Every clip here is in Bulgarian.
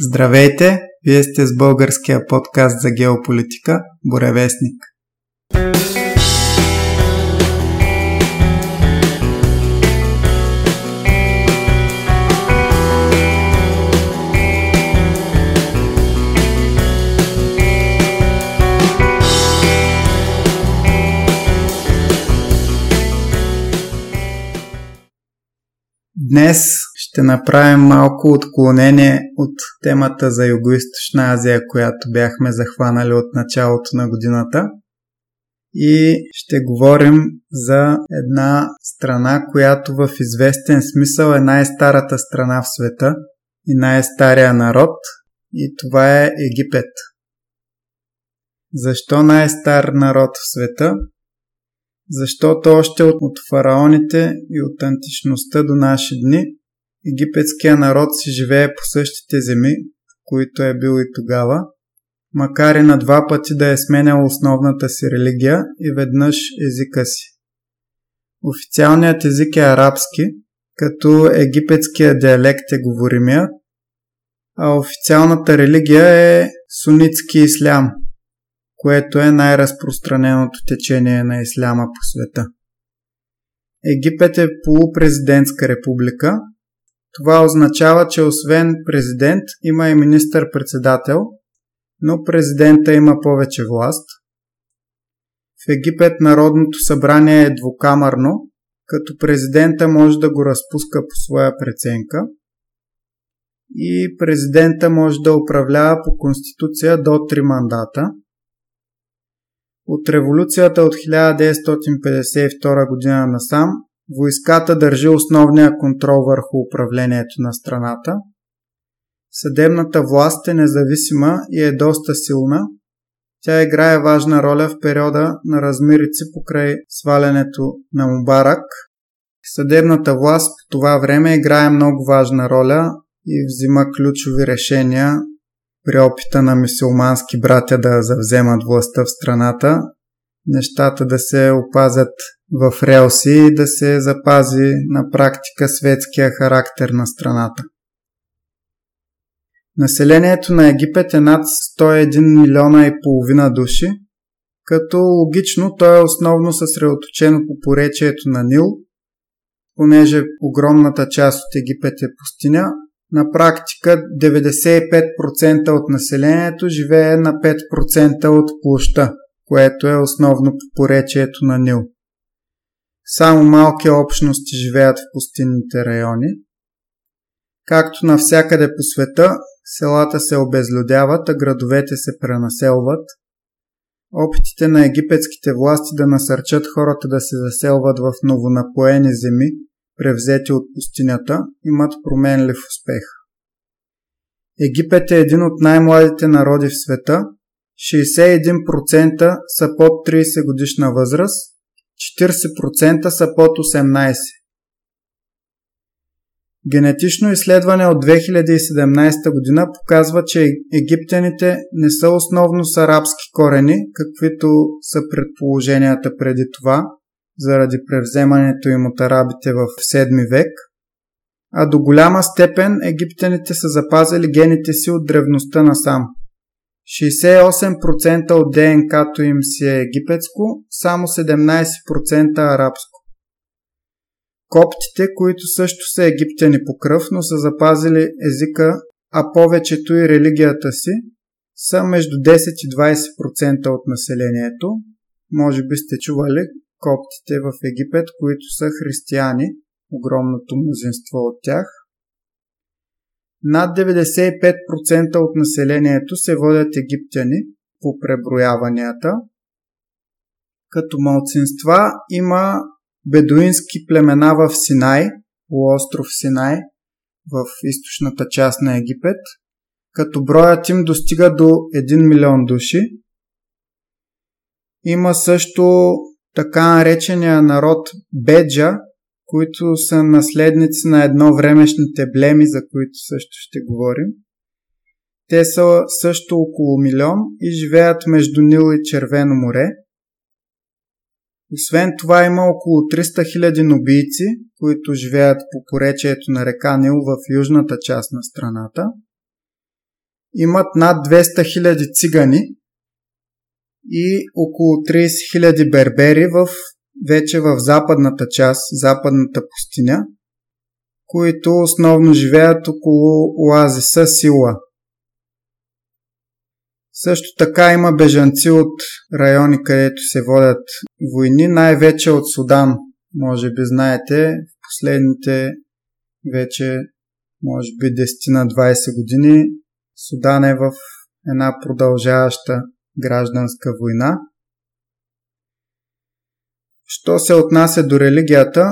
Здравейте! Вие сте с българския подкаст за геополитика Боревестник. Днес ще направим малко отклонение от темата за Юго-Источна Азия, която бяхме захванали от началото на годината. И ще говорим за една страна, която в известен смисъл е най-старата страна в света и най-стария народ, и това е Египет. Защо най-стар народ в света? защото още от, фараоните и от античността до наши дни египетския народ си живее по същите земи, които е бил и тогава, макар и на два пъти да е сменял основната си религия и веднъж езика си. Официалният език е арабски, като египетския диалект е говоримия, а официалната религия е сунитски ислям – което е най-разпространеното течение на исляма по света. Египет е полупрезидентска република. Това означава, че освен президент има и министър-председател, но президента има повече власт. В Египет Народното събрание е двукамърно, като президента може да го разпуска по своя преценка и президента може да управлява по конституция до 3 мандата – от революцията от 1952 година насам, войската държи основния контрол върху управлението на страната. Съдебната власт е независима и е доста силна. Тя играе важна роля в периода на размирици покрай свалянето на Мубарак. Съдебната власт по това време играе много важна роля и взима ключови решения при опита на мисулмански братя да завземат властта в страната, нещата да се опазят в релси и да се запази на практика светския характер на страната. Населението на Египет е над 101 милиона и половина души, като логично то е основно съсредоточено по поречието на Нил, понеже огромната част от Египет е пустиня, на практика 95% от населението живее на 5% от площа, което е основно по поречието на Нил. Само малки общности живеят в пустинните райони. Както навсякъде по света, селата се обезлюдяват, а градовете се пренаселват. Опитите на египетските власти да насърчат хората да се заселват в новонапоени земи превзети от пустинята, имат променлив успех. Египет е един от най-младите народи в света. 61% са под 30 годишна възраст, 40% са под 18. Генетично изследване от 2017 година показва, че египтяните не са основно с арабски корени, каквито са предположенията преди това, заради превземането им от арабите в 7 век, а до голяма степен египтяните са запазили гените си от древността насам. 68% от ДНК-то им си е египетско, само 17% арабско. Коптите, които също са египтяни по кръв, но са запазили езика, а повечето и религията си, са между 10 и 20% от населението. Може би сте чували коптите в Египет, които са християни, огромното мнозинство от тях. Над 95% от населението се водят египтяни по преброяванията. Като малцинства има бедуински племена в Синай, полуостров Синай, в източната част на Египет, като броят им достига до 1 милион души. Има също така наречения народ Беджа, които са наследници на едно времешните блеми, за които също ще говорим. Те са също около милион и живеят между Нил и Червено море. Освен това има около 300 000 нобийци, които живеят по поречието на река Нил в южната част на страната. имат над 200 000 цигани и около 30 000 бербери в, вече в западната част, западната пустиня, които основно живеят около оазиса Сила. Също така има бежанци от райони, където се водят войни, най-вече от Судан. Може би знаете, в последните вече може би 10 на 20 години Судан е в една продължаваща гражданска война. Що се отнася до религията,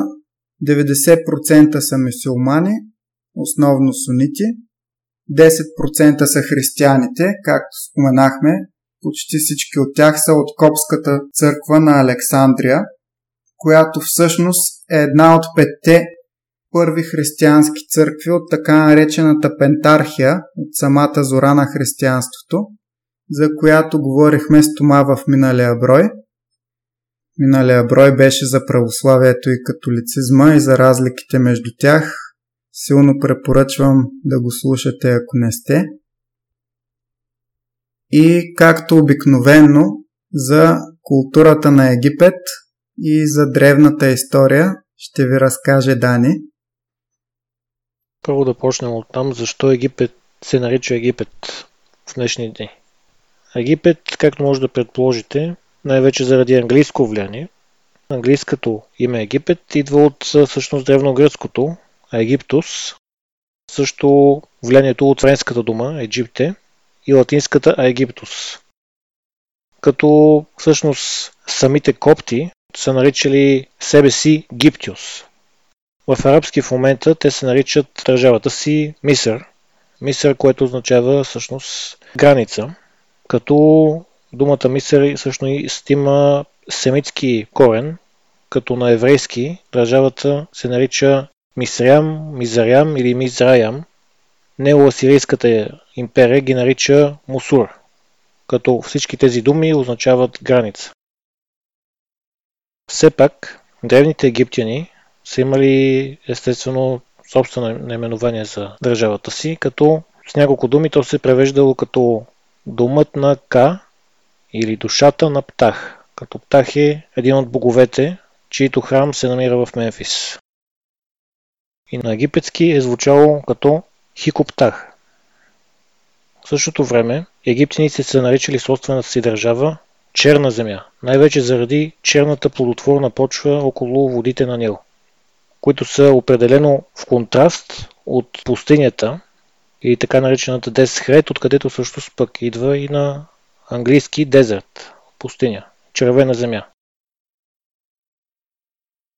90% са мусулмани, основно сунити, 10% са християните, както споменахме, почти всички от тях са от Копската църква на Александрия, която всъщност е една от петте първи християнски църкви от така наречената Пентархия, от самата зора на християнството, за която говорихме с Тома в миналия брой. Миналия брой беше за православието и католицизма и за разликите между тях. Силно препоръчвам да го слушате, ако не сте. И както обикновено за културата на Египет и за древната история ще ви разкаже Дани. Първо да почнем от там, защо Египет се нарича Египет в днешни дни. Египет, както може да предположите, най-вече заради английско влияние. Английското име Египет идва от всъщност древногръцкото, а Египтус също влиянието от френската дума Египте и латинската Аегиптус. Като всъщност самите копти са наричали себе си Гиптиус. В арабски в момента те се наричат държавата си Мисър. Мисър, което означава всъщност граница като думата Мисър всъщност има семитски корен, като на еврейски държавата се нарича Мисрям, Мизарям или Мизраям. Неоасирийската империя ги нарича Мусур, като всички тези думи означават граница. Все пак, древните египтяни са имали естествено собствено наименование за държавата си, като с няколко думи то се превеждало като Домът на Ка или душата на Птах, като Птах е един от боговете, чието храм се намира в Мемфис. И на египетски е звучало като Хикоптах. В същото време египтяните са наричали собствената си държава черна земя, най-вече заради черната плодотворна почва около водите на Нил, които са определено в контраст от пустинята, и така наречената Десхрет, откъдето също пък идва и на английски дезерт, пустиня, червена земя.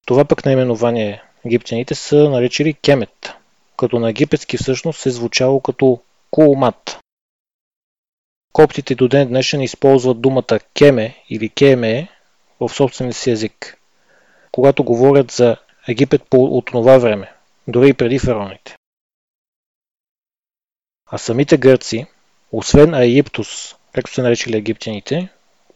Това пък наименование египтяните са наречили Кемет, като на египетски всъщност се звучало като Кулмат. Коптите до ден днешен използват думата Кеме или Кеме в собствения си език, когато говорят за Египет по от това време, дори и преди фараоните. А самите гърци, освен Аегиптус, както се наричали египтяните,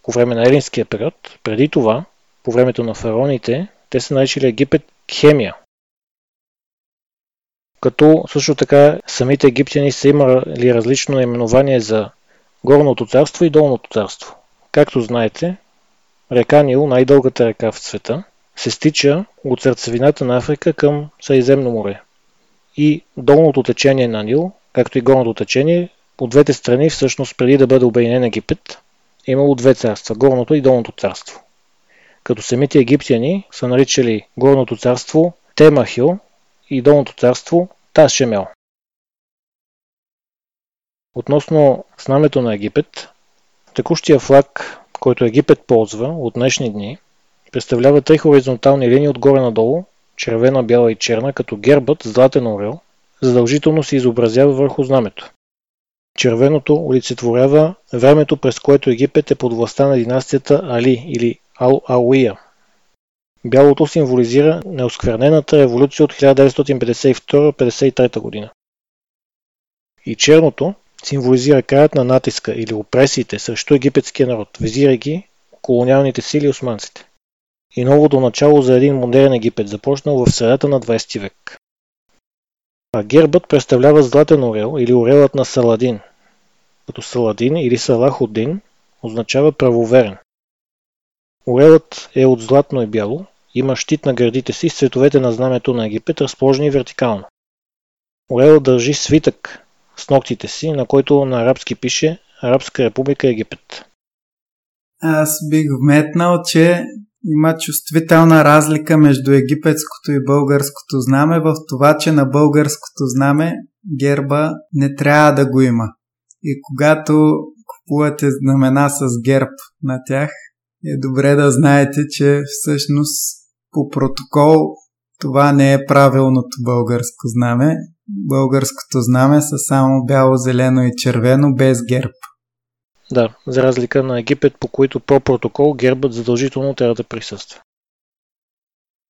по време на елинския период, преди това, по времето на фараоните, те са наричали Египет Хемия. Като също така самите египтяни са имали различно наименование за Горното царство и Долното царство. Както знаете, река Нил, най-дългата река в света, се стича от сърцевината на Африка към Средиземно море. И долното течение на Нил както и горното течение, от двете страни, всъщност преди да бъде обединен Египет, е имало две царства – горното и долното царство. Като самите египтяни са наричали горното царство Темахил и долното царство Ташемел. Относно знамето на Египет, текущия флаг, който Египет ползва от днешни дни, представлява три хоризонтални линии отгоре надолу, червена, бяла и черна, като гербът, златен орел, задължително се изобразява върху знамето. Червеното олицетворява времето, през което Египет е под властта на династията Али или Ал-Ауия. Бялото символизира неосквернената революция от 1952-53 година. И черното символизира краят на натиска или опресиите срещу египетския народ, визирайки колониалните сили османците. И новото начало за един модерен Египет, започнал в средата на 20 век а гербът представлява златен орел или орелът на Саладин. като Саладин или Салахудин, означава правоверен. Орелът е от златно и бяло, има щит на гърдите си с цветовете на знамето на Египет, разположени вертикално. Орелът държи свитък с ногтите си, на който на арабски пише Арабска република Египет. Аз бих вметнал, че има чувствителна разлика между египетското и българското знаме в това, че на българското знаме герба не трябва да го има. И когато купувате знамена с герб на тях, е добре да знаете, че всъщност по протокол това не е правилното българско знаме. Българското знаме са само бяло, зелено и червено без герб. Да, за разлика на Египет, по които по протокол гербът задължително трябва да присъства.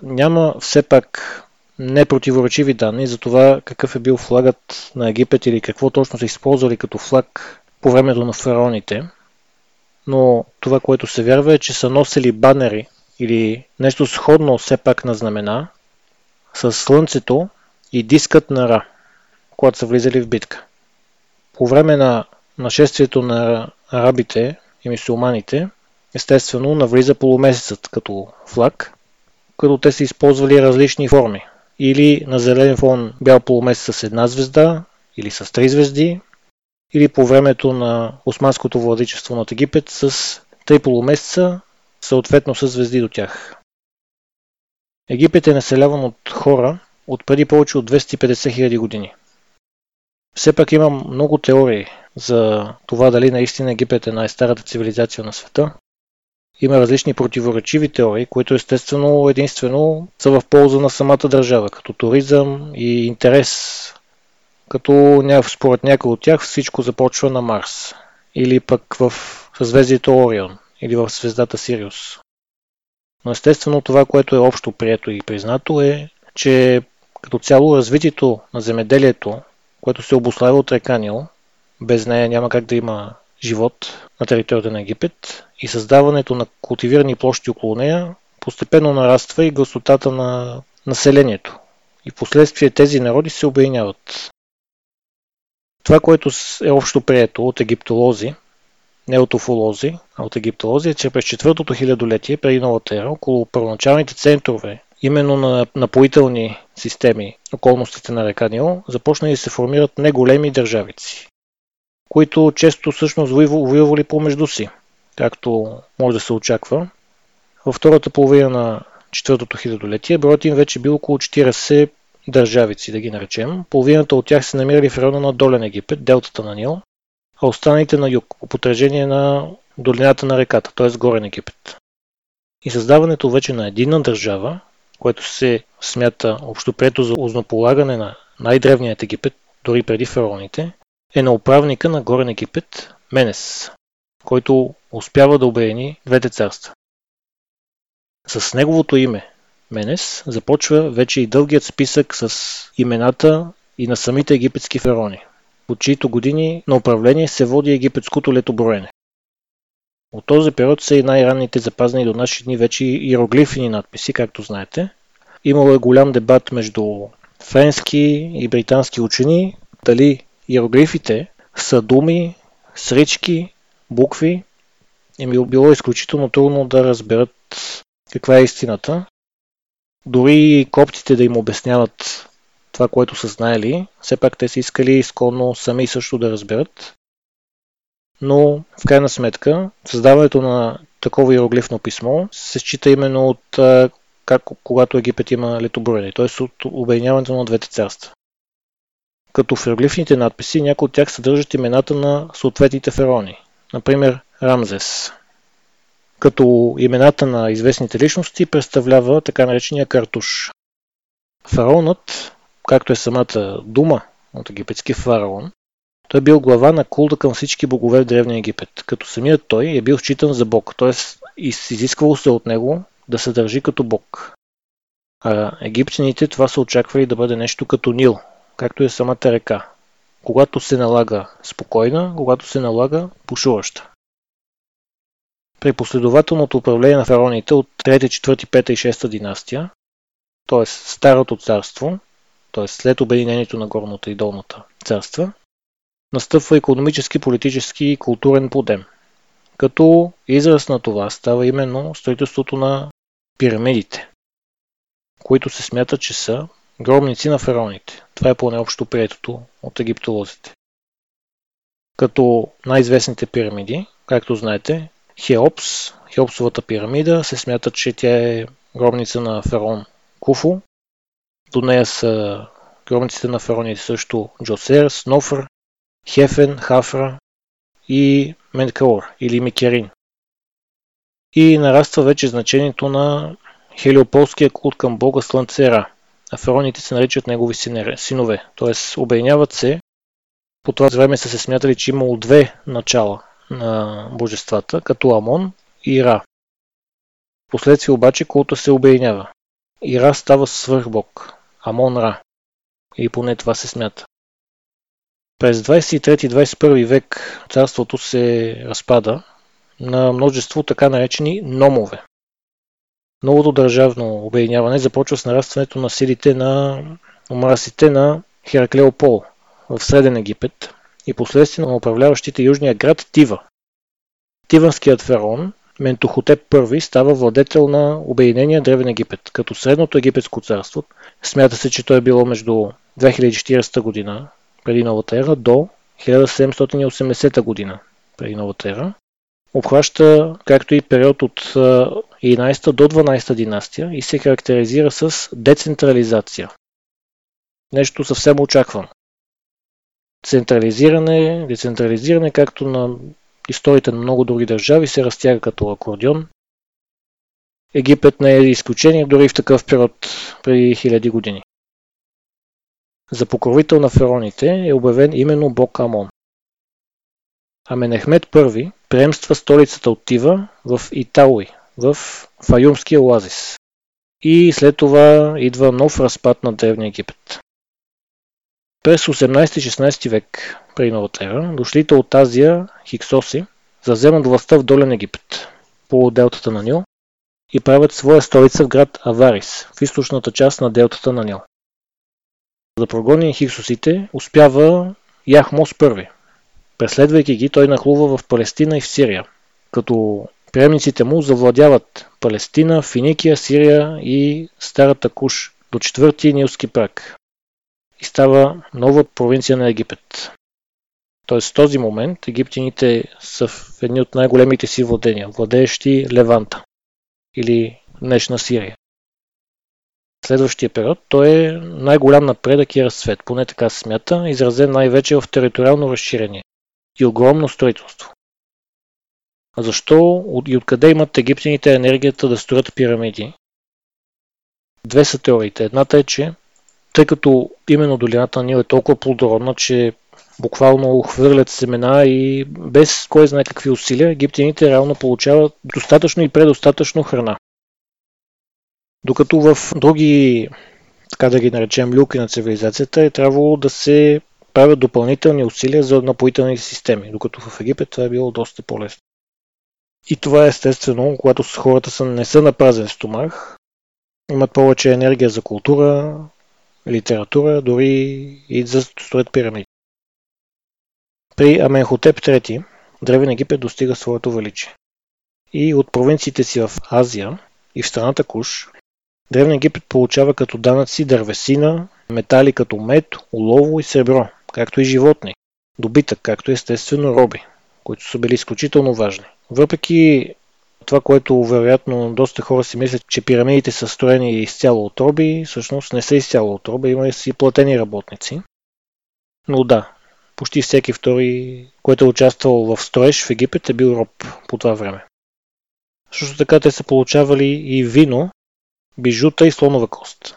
Няма все пак непротиворечиви данни за това какъв е бил флагът на Египет или какво точно са използвали като флаг по времето на фараоните, но това, което се вярва е, че са носили банери или нещо сходно все пак на знамена с слънцето и дискът на Ра, когато са влизали в битка. По време на нашествието на арабите и мусулманите, естествено навлиза полумесецът като флаг, като те са използвали различни форми. Или на зелен фон бял полумесец с една звезда, или с три звезди, или по времето на османското владичество над Египет с три полумесеца, съответно с звезди до тях. Египет е населяван от хора от преди повече от 250 000 години. Все пак има много теории за това дали наистина Египет е най-старата цивилизация на света. Има различни противоречиви теории, които естествено единствено са в полза на самата държава, като туризъм и интерес. Като според някои от тях всичко започва на Марс или пък в съзвездието Орион или в звездата Сириус. Но естествено това, което е общо прието и признато е, че като цяло развитието на земеделието, което се обославя от река Нил, без нея няма как да има живот на територията на Египет и създаването на култивирани площи около нея постепенно нараства и гъстотата на населението. И в последствие тези народи се обединяват. Това, което е общо прието от египтолози, не от уфолози, а от египтолози, е, че през четвъртото хилядолетие преди новата ера, около първоначалните центрове, именно на напоителни системи, околностите на река Нил, започнали да се формират неголеми държавици които често всъщност воювали помежду си, както може да се очаква. Във втората половина на четвъртото хилядолетие броят им вече бил около 40 държавици, да ги наречем. Половината от тях се намирали в района на Долен Египет, делтата на Нил, а останалите на юг, по потражение на долината на реката, т.е. Горен Египет. И създаването вече на единна държава, което се смята общоприето за ознополагане на най-древният Египет, дори преди фараоните, е на управника на Горен Египет Менес, който успява да обедини двете царства. С неговото име Менес започва вече и дългият списък с имената и на самите египетски фараони, по чието години на управление се води египетското летоброене. От този период са и най-ранните запазени до наши дни вече иероглифини надписи, както знаете. Имало е голям дебат между френски и британски учени, дали Иероглифите са думи, срички, букви и ми било изключително трудно да разберат каква е истината. Дори коптите да им обясняват това, което са знаели, все пак те са искали изконно сами също да разберат. Но в крайна сметка, създаването на такова иероглифно писмо се счита именно от как, когато Египет има летоброене, т.е. от обединяването на двете царства като в иероглифните надписи някои от тях съдържат имената на съответните фараони, например Рамзес. Като имената на известните личности представлява така наречения картуш. Фараонът, както е самата дума от египетски фараон, той е бил глава на култа към всички богове в Древния Египет, като самият той е бил считан за бог, т.е. изисквало се от него да се държи като бог. А египтяните това са очаквали да бъде нещо като Нил, както и самата река, когато се налага спокойна, когато се налага бушуваща. При последователното управление на фараоните от 3, 4, 5 и 6 династия, т.е. Старото царство, т.е. след обединението на горната и долната царства, настъпва економически, политически и културен подем. Като израз на това става именно строителството на пирамидите, които се смятат, че са гробници на фараоните. Това е по-необщо приетото от египтолозите. Като най-известните пирамиди, както знаете, Хеопс, Хеопсовата пирамида, се смята, че тя е гробница на фараон Куфу. До нея са гробниците на фараоните също Джосер, Снофър, Хефен, Хафра и Менкаур или Микерин. И нараства вече значението на хелиополския култ към бога Слънцера, а фараоните се наричат негови синове, т.е. обединяват се. По това време са се смятали, че имало две начала на божествата, като Амон и Ра. Последствие обаче култа се обединява. Ира става свърхбог, Амон Ра. И поне това се смята. През 23-21 век царството се разпада на множество така наречени номове. Новото държавно обединяване започва с нарастването на силите на омрасите на Хераклеопол в Среден Египет и последствие на управляващите южния град Тива. Тиванският фараон Ментохотеп I става владетел на Обединения Древен Египет, като Средното египетско царство. Смята се, че то е било между 2040 година преди новата ера до 1780 година преди новата ера. Обхваща както и период от 11 до 12 династия и се характеризира с децентрализация. Нещо съвсем очаквано. Централизиране, децентрализиране, както на историите на много други държави се разтяга като акордион. Египет не е изключение дори в такъв период преди хиляди години. За покровител на фароните е обявен именно бог Амон. Аменехмет I преемства столицата от Тива в Итауи, в Фаюмския оазис. И след това идва нов разпад на Древния Египет. През 18-16 век преди новата ера, дошлите от Азия хиксоси завземат властта в Долен Египет, по делтата на Нил, и правят своя столица в град Аварис, в източната част на делтата на Нил. За прогони хиксосите успява Яхмос I. Преследвайки ги, той нахлува в Палестина и в Сирия, като приемниците му завладяват Палестина, Финикия, Сирия и Старата Куш до четвърти Нилски прак и става нова провинция на Египет. Тоест в този момент египтяните са в едни от най-големите си владения, владеещи Леванта или днешна Сирия. Следващия период той е най-голям напредък и разцвет, поне така се смята, изразен най-вече в териториално разширение и огромно строителство. А защо и откъде имат египтяните енергията да строят пирамиди? Две са теориите. Едната е, че тъй като именно долината на Нил е толкова плодородна, че буквално хвърлят семена и без кой знае какви усилия, египтяните реално получават достатъчно и предостатъчно храна. Докато в други, така да ги наречем, люки на цивилизацията е трябвало да се правят допълнителни усилия за напоителни системи, докато в Египет това е било доста по-лесно. И това е естествено, когато хората са, не са на празен стомах, имат повече енергия за култура, литература, дори и за строят пирамиди. При Аменхотеп III Древен Египет достига своето величие. И от провинциите си в Азия и в страната Куш, Древен Египет получава като данъци дървесина, метали като мед, олово и сребро, както и животни, добитък, както естествено роби, които са били изключително важни. Въпреки това, което вероятно доста хора си мислят, че пирамидите са строени изцяло от роби, всъщност не са изцяло от роби, има и си платени работници. Но да, почти всеки втори, който е участвал в строеж в Египет е бил роб по това време. Също така те са получавали и вино, бижута и слонова кост.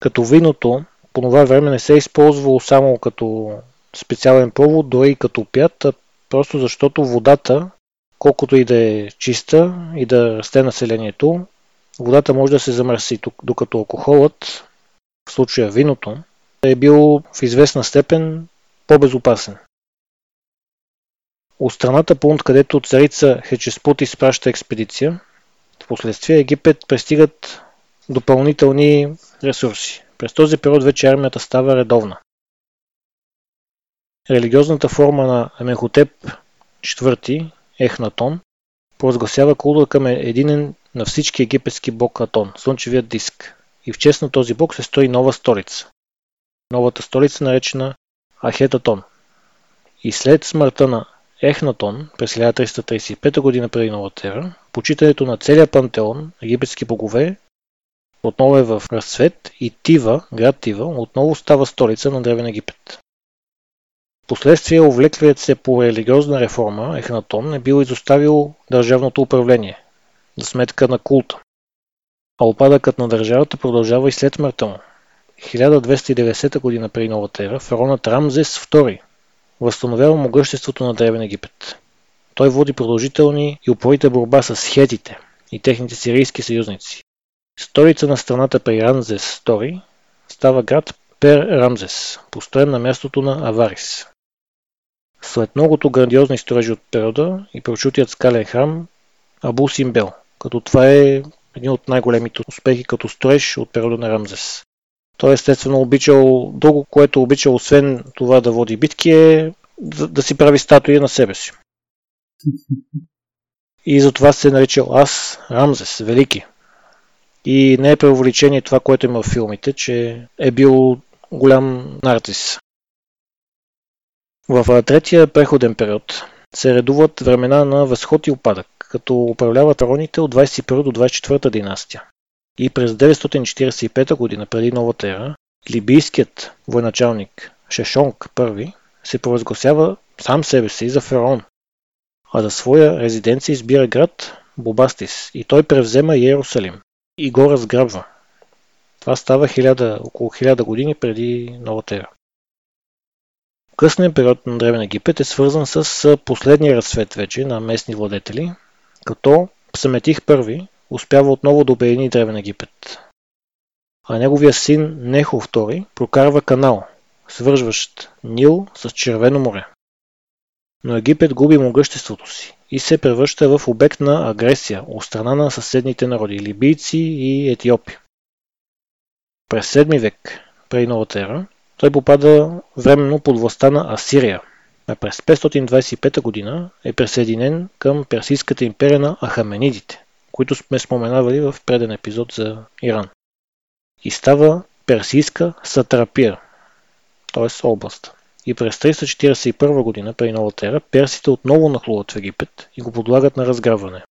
Като виното по това време не се е използвало само като специален повод, дори и като пят, а просто защото водата колкото и да е чиста и да расте населението, водата може да се замърси, докато алкохолът, в случая виното, е бил в известна степен по-безопасен. От страната Пунт, където царица Хечеспут изпраща експедиция, в последствие Египет пристигат допълнителни ресурси. През този период вече армията става редовна. религиозната форма на Аменхотеп IV, Ехнатон, провъзгласява култа към единен на всички египетски бог Атон, слънчевият диск. И в чест на този бог се стои нова столица. Новата столица наречена Ахетатон. И след смъртта на Ехнатон през 1335 година преди новата ера, почитането на целия пантеон египетски богове отново е в разцвет и Тива, град Тива, отново става столица на Древен Египет. Последствие увлеклият се по религиозна реформа Ехнатон е бил изоставил държавното управление за сметка на култа. А опадъкът на държавата продължава и след смъртта му. 1290 година преди новата ера фаронът Рамзес II възстановява могъществото на Древен Египет. Той води продължителни и упорите борба с хетите и техните сирийски съюзници. Столица на страната при Рамзес II става град Пер Рамзес, построен на мястото на Аварис. След многото грандиозни строежи от периода и прочутият скален храм Абу Симбел, като това е един от най-големите успехи като строеж от периода на Рамзес. Той естествено обичал, друго, което обичал, освен това да води битки, е да, да си прави статуи на себе си. И затова се е наричал аз Рамзес, Велики. И не е преувеличение това, което има в филмите, че е бил голям нарцис. В третия преходен период се редуват времена на възход и опадък, като управляват роните от 21 до 24 династия. И през 945 година преди новата ера, либийският военачалник Шешонг I се провъзгласява сам себе си за фараон, а за своя резиденция избира град Бобастис и той превзема Иерусалим и го разграбва. Това става 1000, около 1000 години преди новата ера. Късният период на Древен Египет е свързан с последния разцвет вече на местни владетели, като Псаметих I успява отново да обедини Древен Египет. А неговия син Нехо II прокарва канал, свързващ Нил с Червено море. Но Египет губи могъществото си и се превръща в обект на агресия от страна на съседните народи – либийци и етиопи. През 7 век, преди новата ера, той попада временно под властта на Асирия, а през 525 година е присъединен към Персийската империя на Ахаменидите, които сме споменавали в преден епизод за Иран. И става персийска сатрапия, т.е. област. И през 341 година, при новата ера, персите отново нахлуват в Египет и го подлагат на разграбване.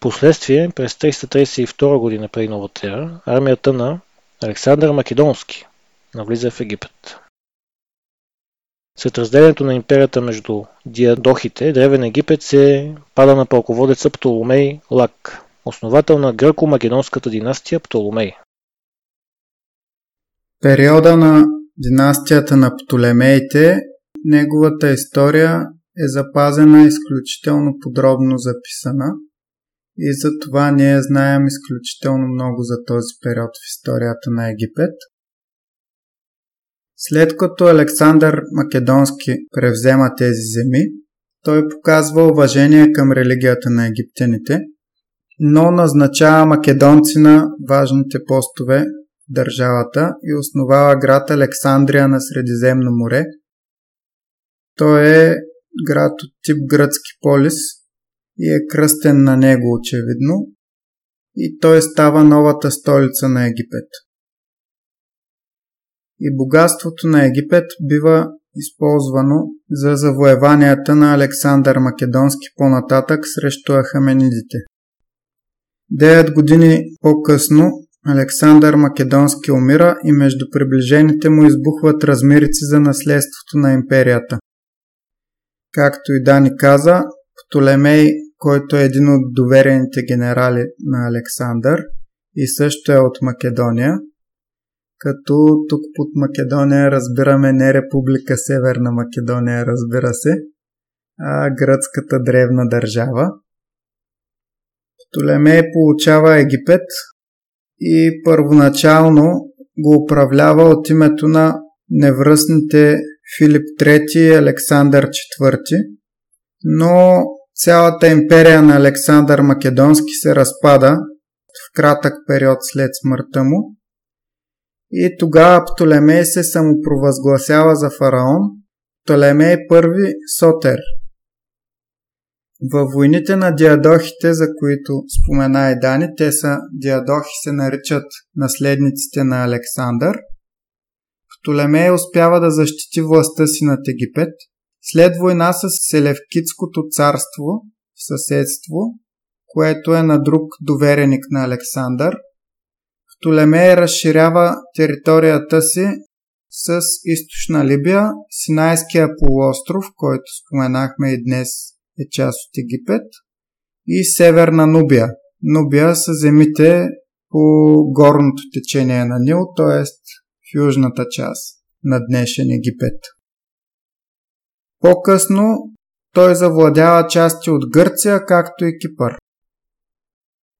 Последствие, през 332 година при новата ера, армията на Александър Македонски навлиза в Египет. След разделянето на империята между диадохите, Древен Египет се пада на пълководеца Птоломей Лак, основател на гръко-македонската династия Птоломей. Периода на династията на Птолемеите, неговата история е запазена изключително подробно записана и за това ние знаем изключително много за този период в историята на Египет. След като Александър Македонски превзема тези земи, той показва уважение към религията на египтяните, но назначава македонци на важните постове държавата и основава град Александрия на Средиземно море. Той е град от тип гръцки полис и е кръстен на него очевидно и той става новата столица на Египет и богатството на Египет бива използвано за завоеванията на Александър Македонски по-нататък срещу Ахаменидите. Девет години по-късно Александър Македонски умира и между приближените му избухват размерици за наследството на империята. Както и Дани каза, Птолемей, който е един от доверените генерали на Александър и също е от Македония, като тук под Македония разбираме не Република Северна Македония, разбира се, а гръцката древна държава. Птолемей получава Египет и първоначално го управлява от името на невръстните Филип III и Александър IV, но цялата империя на Александър Македонски се разпада в кратък период след смъртта му. И тогава Птолемей се самопровъзгласява за фараон. Птолемей I Сотер. Във войните на диадохите, за които спомена и Дани, те са диадохи се наричат наследниците на Александър. Птолемей успява да защити властта си над Египет. След война с Селевкитското царство в съседство, което е на друг довереник на Александър, Птолемей разширява територията си с източна Либия, Синайския полуостров, който споменахме и днес е част от Египет, и Северна Нубия. Нубия са земите по горното течение на Нил, т.е. в южната част на днешен Египет. По-късно той завладява части от Гърция, както и Кипър.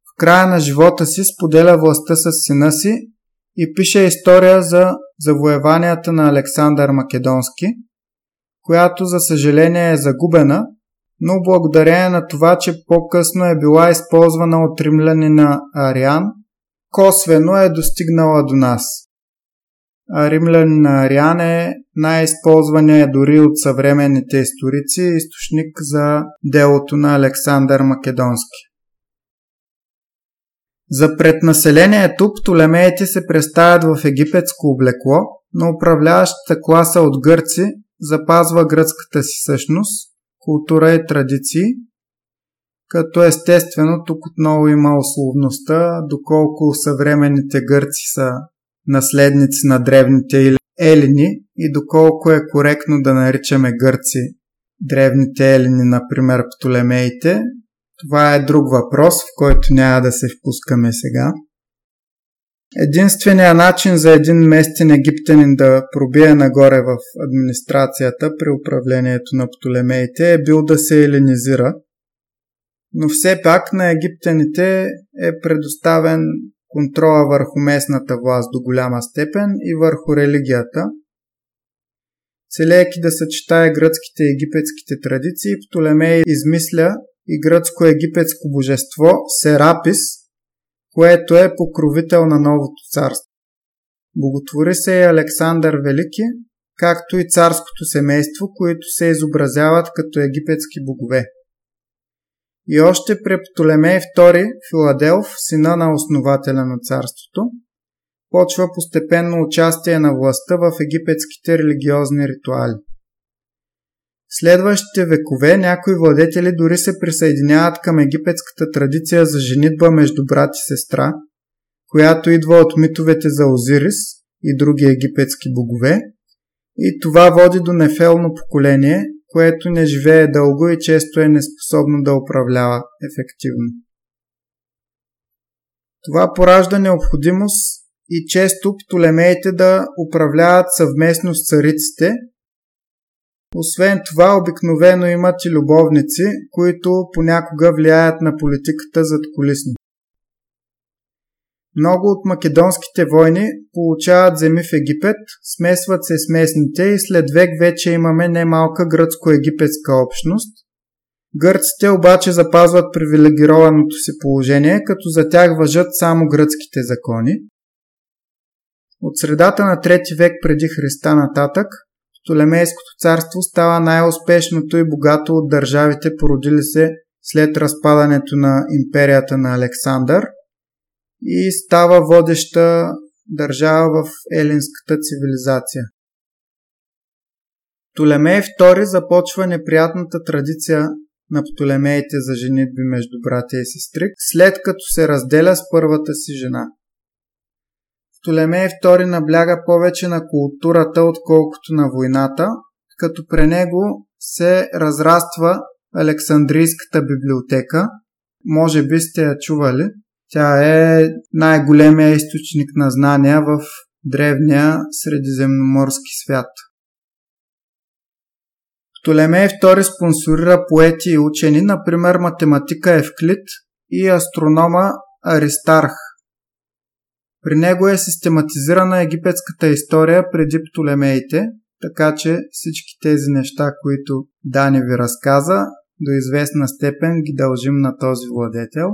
В края на живота си споделя властта с сина си и пише история за завоеванията на Александър Македонски, която за съжаление е загубена, но благодарение на това, че по-късно е била използвана от римлянина Ариан, косвено е достигнала до нас. А римлянина Ариан е най-използвания дори от съвременните историци източник за делото на Александър Македонски. За преднаселението Птолемеите се представят в египетско облекло, но управляващата класа от гърци запазва гръцката си същност, култура и традиции, като естествено тук отново има условността, доколко съвременните гърци са наследници на древните елини и доколко е коректно да наричаме гърци древните елини, например Птолемеите, това е друг въпрос, в който няма да се впускаме сега. Единственият начин за един местен египтянин да пробие нагоре в администрацията при управлението на Птолемеите е бил да се еленизира, но все пак на египтяните е предоставен контрола върху местната власт до голяма степен и върху религията. Целейки да съчетае гръцките и египетските традиции, Птолемей измисля и гръцко-египетско божество Серапис, което е покровител на новото царство. Боготвори се и Александър Велики, както и царското семейство, които се изобразяват като египетски богове. И още при Птолемей II Филаделф, сина на основателя на царството, почва постепенно участие на властта в египетските религиозни ритуали следващите векове някои владетели дори се присъединяват към египетската традиция за женитба между брат и сестра, която идва от митовете за Озирис и други египетски богове, и това води до нефелно поколение, което не живее дълго и често е неспособно да управлява ефективно. Това поражда необходимост и често птолемеите да управляват съвместно с цариците – освен това, обикновено имат и любовници, които понякога влияят на политиката зад колисно. Много от македонските войни получават земи в Египет, смесват се с местните и след век вече имаме немалка гръцко-египетска общност. Гърците обаче запазват привилегированото си положение, като за тях въжат само гръцките закони. От средата на 3 век преди Христа нататък Птолемейското царство става най-успешното и богато от държавите, породили се след разпадането на империята на Александър и става водеща държава в елинската цивилизация. Птолемей II започва неприятната традиция на Птолемеите за женитби между братя и сестри, след като се разделя с първата си жена – Птолемей II набляга повече на културата, отколкото на войната, като при него се разраства Александрийската библиотека. Може би сте я чували. Тя е най-големия източник на знания в древния средиземноморски свят. Птолемей II спонсорира поети и учени, например математика Евклид и астронома Аристарх – при него е систематизирана египетската история преди Птолемеите, така че всички тези неща, които Дани ви разказа, до известна степен ги дължим на този владетел,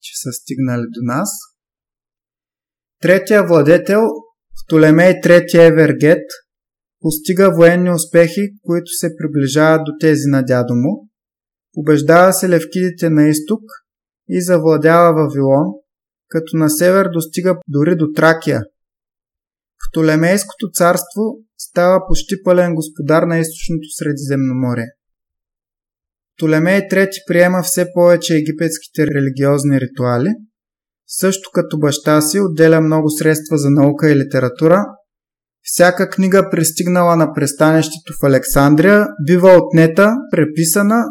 че са стигнали до нас. Третия владетел, Птолемей III Евергет, постига военни успехи, които се приближават до тези на дядо му, побеждава се левкидите на изток и завладява Вавилон, като на север достига дори до Тракия. Птолемейското царство става почти пълен господар на източното Средиземноморие. Птолемей III приема все повече египетските религиозни ритуали, също като баща си отделя много средства за наука и литература. Всяка книга, пристигнала на пристанището в Александрия, бива отнета, преписана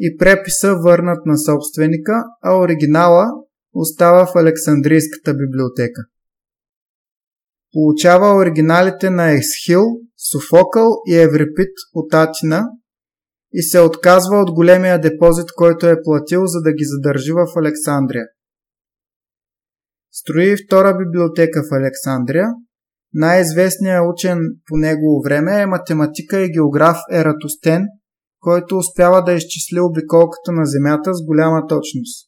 и преписа върнат на собственика, а оригинала остава в Александрийската библиотека. Получава оригиналите на Есхил, Софокъл и Еврипит от Атина и се отказва от големия депозит, който е платил, за да ги задържи в Александрия. Строи втора библиотека в Александрия. Най-известният учен по негово време е математика и географ Ератостен, който успява да изчисли обиколката на Земята с голяма точност.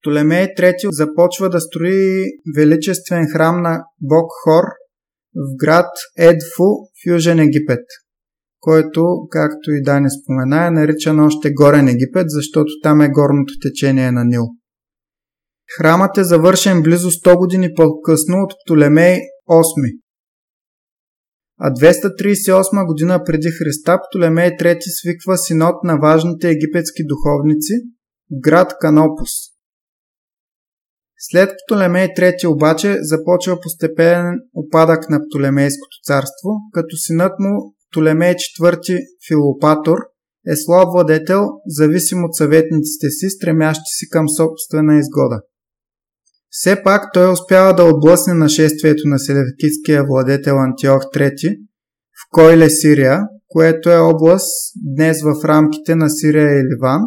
Птолемей III започва да строи величествен храм на бог Хор в град Едфу в Южен Египет, който, както и Дани спомена, е наричан още Горен Египет, защото там е горното течение на Нил. Храмът е завършен близо 100 години по-късно от Птолемей VIII. А 238 година преди Христа Птолемей III свиква синод на важните египетски духовници в град Канопус. След Птолемей III обаче започва постепенен опадък на Птолемейското царство, като синът му Птолемей IV Филопатор е слаб владетел, зависим от съветниците си, стремящи си към собствена изгода. Все пак той успява да отблъсне нашествието на селевкитския владетел Антиох III в Койле, Сирия, което е област днес в рамките на Сирия и Ливан,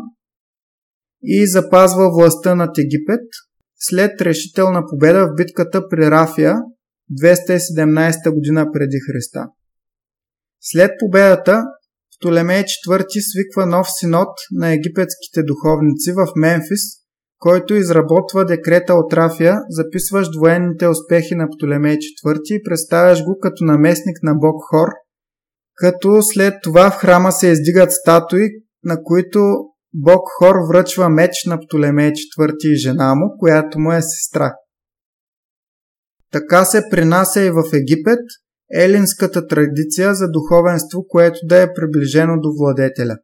и запазва властта над Египет след решителна победа в битката при Рафия 217 година преди Христа. След победата Птолемей IV свиква нов синод на египетските духовници в Мемфис – който изработва декрета от Рафия, записваш военните успехи на Птолемей IV и представяш го като наместник на бог Хор, като след това в храма се издигат статуи, на които бог Хор връчва меч на Птолемей IV и жена му, която му е сестра. Така се принася и в Египет елинската традиция за духовенство, което да е приближено до владетеля.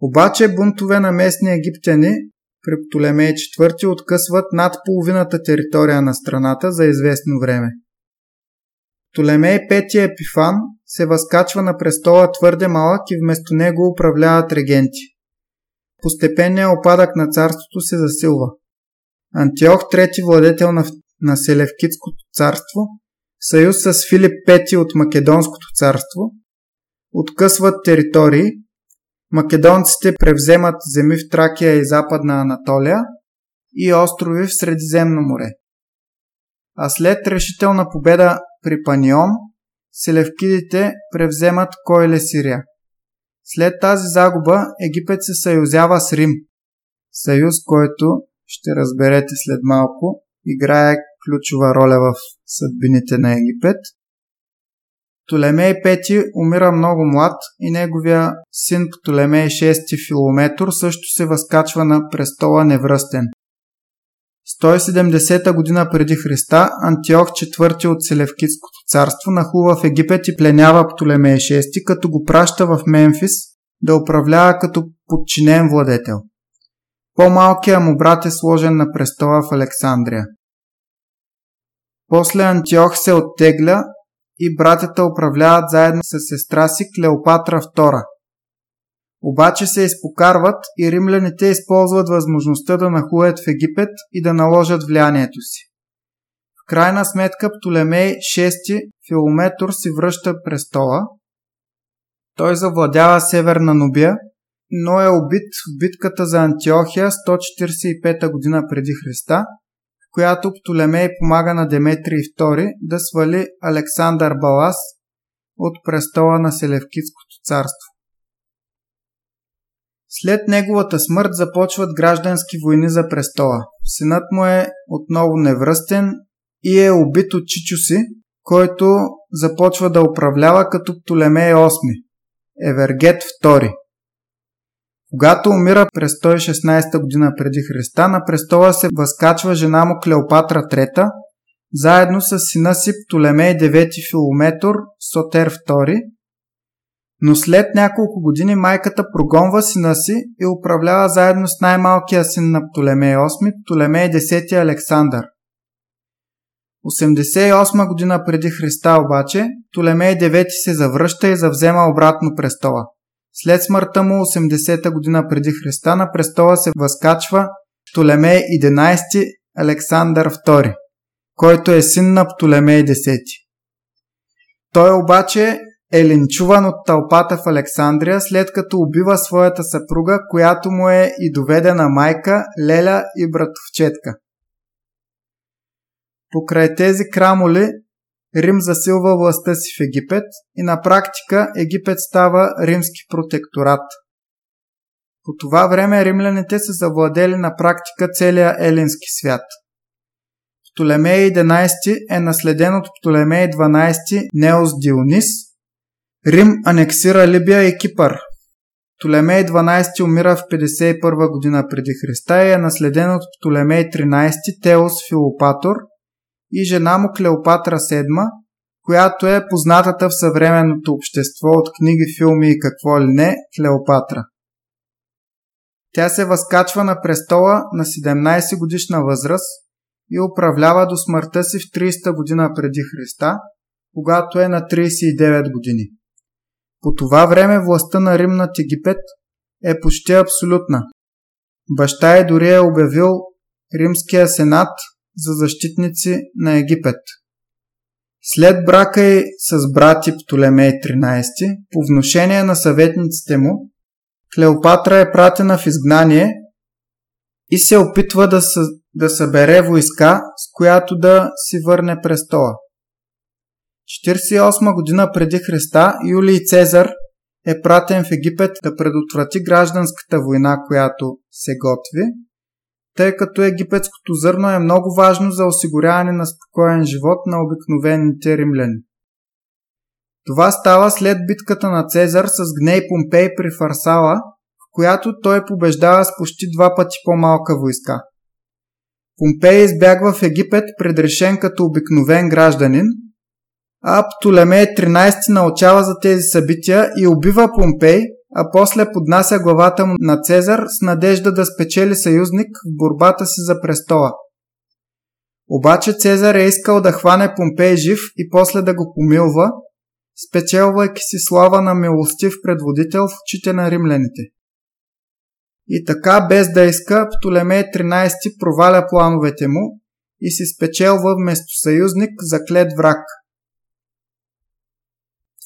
Обаче бунтове на местни египтяни при Птолемей IV откъсват над половината територия на страната за известно време. Птолемей V Епифан се възкачва на престола твърде малък и вместо него управляват регенти. Постепенният опадък на царството се засилва. Антиох III владетел на, на Селевкитското царство, съюз с Филип V от Македонското царство, откъсват територии, Македонците превземат земи в Тракия и Западна Анатолия и острови в Средиземно море. А след решителна победа при Панион, селевкидите превземат Койле Сирия. След тази загуба Египет се съюзява с Рим. Съюз, който, ще разберете след малко, играе ключова роля в съдбините на Египет – Птолемей V умира много млад и неговия син Птолемей VI Филометр също се възкачва на престола невръстен. 170 година преди Христа Антиох IV от Селевкитското царство нахува в Египет и пленява Птолемей VI, като го праща в Мемфис да управлява като подчинен владетел. По-малкият му брат е сложен на престола в Александрия. После Антиох се оттегля и братята управляват заедно с сестра си Клеопатра II. Обаче се изпокарват и римляните използват възможността да нахуят в Египет и да наложат влиянието си. В крайна сметка Птолемей VI Филометр си връща престола. Той завладява северна Нубия, но е убит в битката за Антиохия 145 година преди Христа която Птолемей помага на Деметрий II да свали Александър Балас от престола на Селевкитското царство. След неговата смърт започват граждански войни за престола. Синът му е отново невръстен и е убит от чичо си, който започва да управлява като Птолемей VIII, Евергет II. Когато умира през 116 година преди Христа, на престола се възкачва жена му Клеопатра III, заедно с сина си Птолемей IX Филометор Сотер II, но след няколко години майката прогонва сина си и управлява заедно с най-малкия син на Птолемей VIII, Птолемей X Александър. 88 година преди Христа обаче, Птолемей IX се завръща и завзема обратно престола. След смъртта му 80 година преди Христа на престола се възкачва Птолемей 11 Александър II, който е син на Птолемей X. Той обаче е линчуван от тълпата в Александрия, след като убива своята съпруга, която му е и доведена майка, леля и братовчетка. Покрай тези крамоли Рим засилва властта си в Египет и на практика Египет става римски протекторат. По това време римляните са завладели на практика целия елински свят. Птолемей 11 е наследен от Птолемей 12 Неос Дионис. Рим анексира Либия и Кипър. Птолемей 12 умира в 51 година преди Христа и е наследен от Птолемей 13 Теос Филопатор – и жена му Клеопатра VII, която е познатата в съвременното общество от книги, филми и какво ли не Клеопатра. Тя се възкачва на престола на 17 годишна възраст и управлява до смъртта си в 30 година преди Христа, когато е на 39 години. По това време властта на Рим над Египет е почти абсолютна. Баща е дори е обявил Римския сенат за защитници на Египет. След брака й с брати Птолемей 13, по вношение на съветниците му, Клеопатра е пратена в изгнание и се опитва да, съ... да събере войска, с която да си върне престола. 48 година преди Христа Юлий Цезар е пратен в Египет да предотврати гражданската война, която се готви тъй като египетското зърно е много важно за осигуряване на спокоен живот на обикновените римляни. Това става след битката на Цезар с Гней Помпей при Фарсала, в която той побеждава с почти два пъти по-малка войска. Помпей избягва в Египет предрешен като обикновен гражданин, а Птолемей 13 научава за тези събития и убива Помпей, а после поднася главата му на Цезар с надежда да спечели съюзник в борбата си за престола. Обаче Цезар е искал да хване Помпей жив и после да го помилва, спечелвайки си слава на милостив предводител в очите на римляните. И така, без да иска, Птолемей 13 проваля плановете му и си спечелва вместо съюзник заклет враг –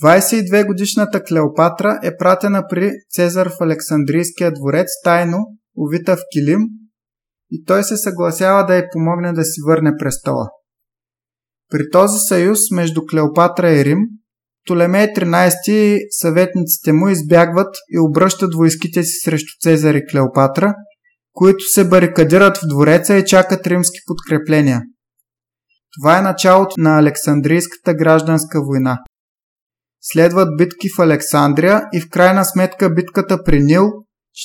22 годишната Клеопатра е пратена при Цезар в Александрийския дворец тайно, увита в килим, и той се съгласява да й помогне да си върне престола. При този съюз между Клеопатра и Рим, Птолемей 13 и съветниците му избягват и обръщат войските си срещу Цезар и Клеопатра, които се барикадират в двореца и чакат римски подкрепления. Това е началото на Александрийската гражданска война. Следват битки в Александрия и в крайна сметка битката при Нил,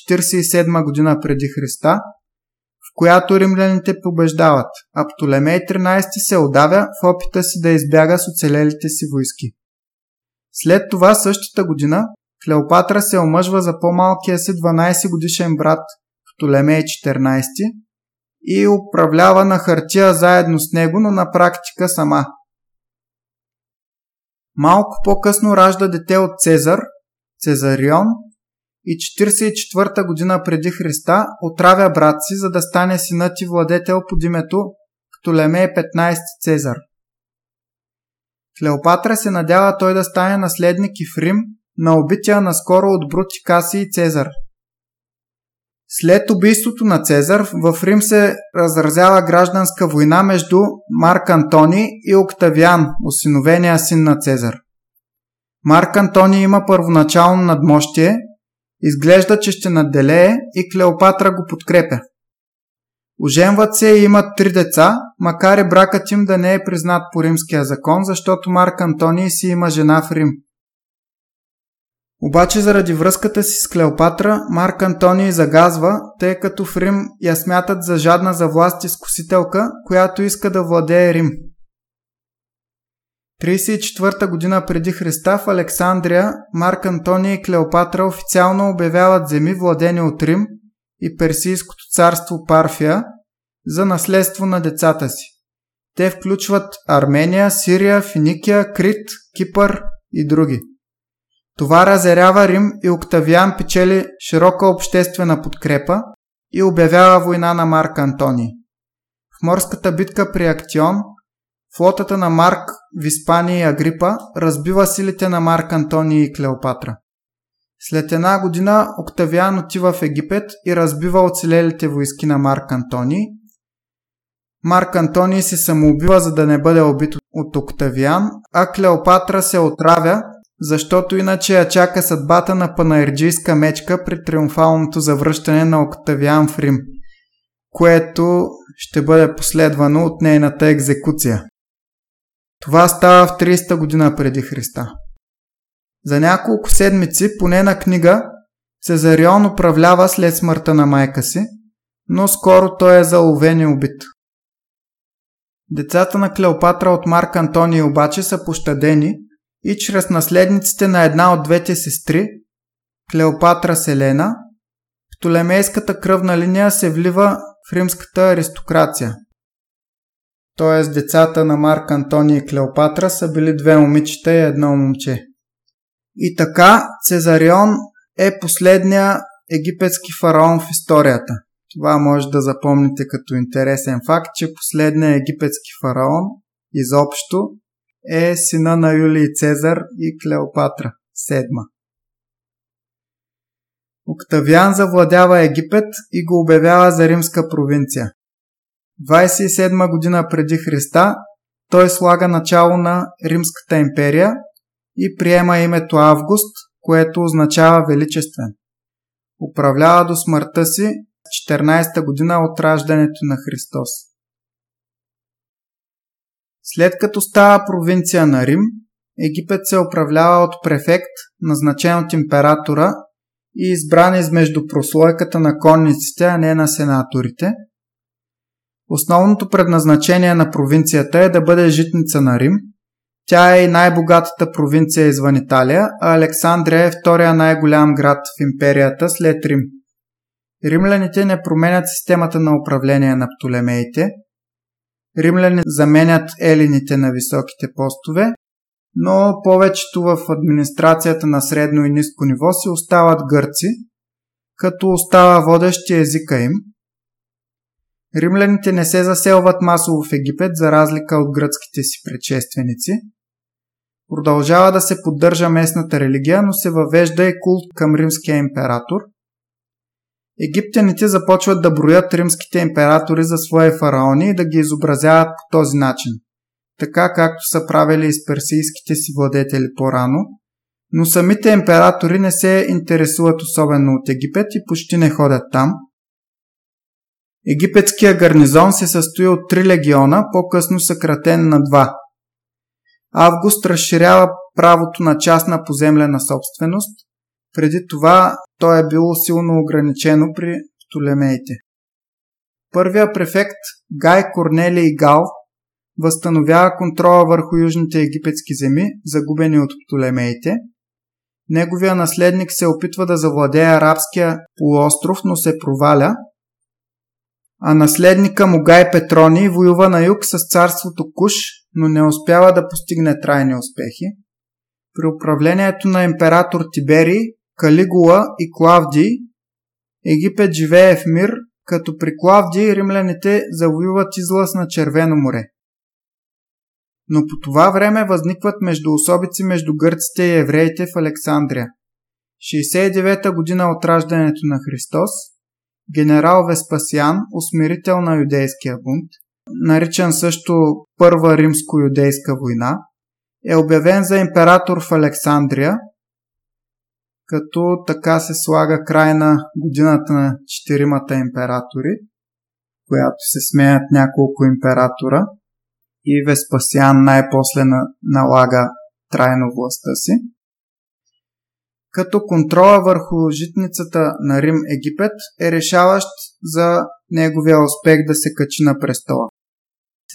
47 година преди Христа, в която римляните побеждават, а Птолемей 13 се отдавя в опита си да избяга с оцелелите си войски. След това същата година Клеопатра се омъжва за по-малкия си 12 годишен брат Птолемей 14 и управлява на хартия заедно с него, но на практика сама – Малко по-късно ражда дете от Цезар, Цезарион, и 44-та година преди Христа отравя брат си, за да стане синът и владетел под името Птолемей 15 Цезар. Клеопатра се надява той да стане наследник и в Рим на убития наскоро от Брути Каси и Цезар. След убийството на Цезар в Рим се разразява гражданска война между Марк Антони и Октавиан, осиновения син на Цезар. Марк Антони има първоначално надмощие, изглежда, че ще надделее и Клеопатра го подкрепя. Оженват се и имат три деца, макар и бракът им да не е признат по римския закон, защото Марк Антоний си има жена в Рим. Обаче заради връзката си с Клеопатра, Марк Антоний загазва, тъй като в Рим я смятат за жадна за власт изкусителка, която иска да владее Рим. 34 година преди Христа в Александрия Марк Антоний и Клеопатра официално обявяват земи владени от Рим и Персийското царство Парфия за наследство на децата си. Те включват Армения, Сирия, Финикия, Крит, Кипър и други. Това разярява Рим и Октавиан печели широка обществена подкрепа и обявява война на Марк Антоний. В морската битка при Актион флотата на Марк в Испания и Агрипа разбива силите на Марк Антоний и Клеопатра. След една година Октавиан отива в Египет и разбива оцелелите войски на Марк Антоний. Марк Антоний се самоубива, за да не бъде убит от Октавиан, а Клеопатра се отравя защото иначе я чака съдбата на панаерджийска мечка при триумфалното завръщане на Октавиан в Рим, което ще бъде последвано от нейната екзекуция. Това става в 30 година преди Христа. За няколко седмици, поне на книга, Цезарион управлява след смъртта на майка си, но скоро той е заловен и убит. Децата на Клеопатра от Марк Антоний обаче са пощадени и чрез наследниците на една от двете сестри, Клеопатра Селена, Птолемейската кръвна линия се влива в римската аристокрация. Т.е. децата на Марк Антони и Клеопатра са били две момичета и едно момче. И така Цезарион е последния египетски фараон в историята. Това може да запомните като интересен факт, че последният египетски фараон изобщо е сина на Юлий Цезар и Клеопатра, седма. Октавиан завладява Египет и го обявява за римска провинция. 27 година преди Христа той слага начало на Римската империя и приема името Август, което означава величествен. Управлява до смъртта си 14 година от раждането на Христос. След като става провинция на Рим, Египет се управлява от префект, назначен от императора и избран измежду прослойката на конниците, а не на сенаторите. Основното предназначение на провинцията е да бъде житница на Рим. Тя е и най-богатата провинция извън Италия, а Александрия е втория най-голям град в империята след Рим. Римляните не променят системата на управление на Птолемеите – Римляни заменят елините на високите постове, но повечето в администрацията на средно и ниско ниво си остават гърци, като остава водещи езика им. Римляните не се заселват масово в Египет, за разлика от гръцките си предшественици. Продължава да се поддържа местната религия, но се въвежда и култ към римския император – Египтяните започват да броят римските императори за свои фараони и да ги изобразяват по този начин, така както са правили и с персийските си владетели по-рано, но самите императори не се интересуват особено от Египет и почти не ходят там. Египетския гарнизон се състои от три легиона, по-късно съкратен на два. Август разширява правото на частна поземлена собственост, преди това то е било силно ограничено при Птолемеите. Първия префект Гай Корнелий Гал възстановява контрола върху южните египетски земи, загубени от Птолемеите. Неговия наследник се опитва да завладее арабския полуостров, но се проваля, а наследника му Гай Петрони воюва на юг с царството Куш, но не успява да постигне трайни успехи. При управлението на император Тиберий Калигула и Клавдий, Египет живее в мир, като при Клавдий римляните завоюват излъз на Червено море. Но по това време възникват междуособици между гърците и евреите в Александрия. 69-та година от раждането на Христос, генерал Веспасиан, усмирител на юдейския бунт, наричан също Първа римско-юдейска война, е обявен за император в Александрия като така се слага край на годината на четиримата императори. която се сменят няколко императора и Веспасиан най-после налага трайно властта си. Като контрола върху житницата на Рим Египет е решаващ за неговия успех да се качи на престола.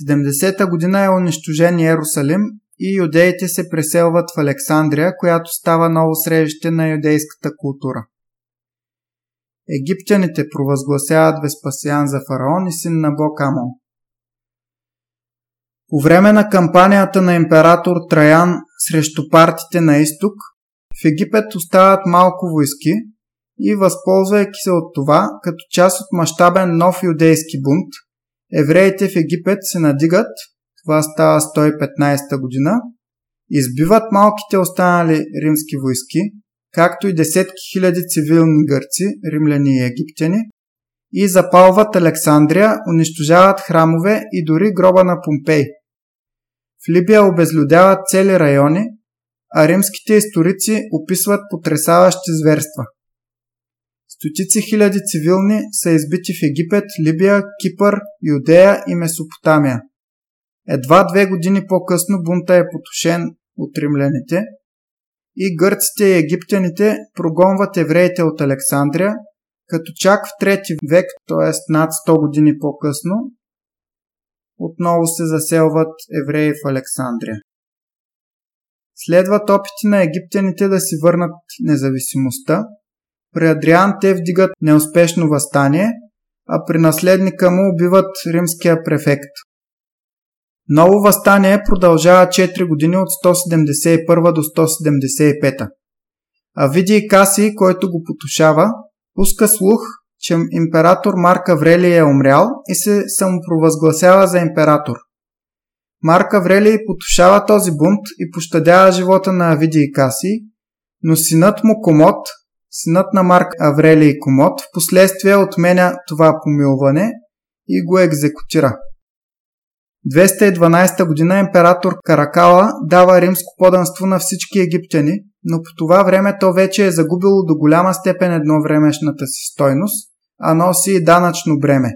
70-та година е унищожен Иерусалим и юдеите се преселват в Александрия, която става ново срежище на юдейската култура. Египтяните провъзгласяват Веспасиан за фараон и син на Бог Амон. По време на кампанията на император Траян срещу партите на изток, в Египет остават малко войски и възползвайки се от това, като част от мащабен нов юдейски бунт, евреите в Египет се надигат, това става 115 година, избиват малките останали римски войски, както и десетки хиляди цивилни гърци, римляни и египтяни, и запалват Александрия, унищожават храмове и дори гроба на Помпей. В Либия обезлюдяват цели райони, а римските историци описват потрясаващи зверства. Стотици хиляди цивилни са избити в Египет, Либия, Кипър, Юдея и Месопотамия. Едва две години по-късно бунта е потушен от римляните и гърците и египтяните прогонват евреите от Александрия, като чак в трети век, т.е. над 100 години по-късно, отново се заселват евреи в Александрия. Следват опити на египтяните да си върнат независимостта. При Адриан те вдигат неуспешно възстание, а при наследника му убиват римския префект. Ново възстание продължава 4 години от 171 до 175. А Види Каси, който го потушава, пуска слух, че император Марк Аврелий е умрял и се самопровъзгласява за император. Марк Аврелий потушава този бунт и пощадява живота на Авиди и Каси, но синът му Комот, синът на Марк Аврелий Комот, в последствие отменя това помилване и го екзекутира. 212 година император Каракала дава римско поданство на всички египтяни, но по това време то вече е загубило до голяма степен едновремешната си стойност, а носи и данъчно бреме.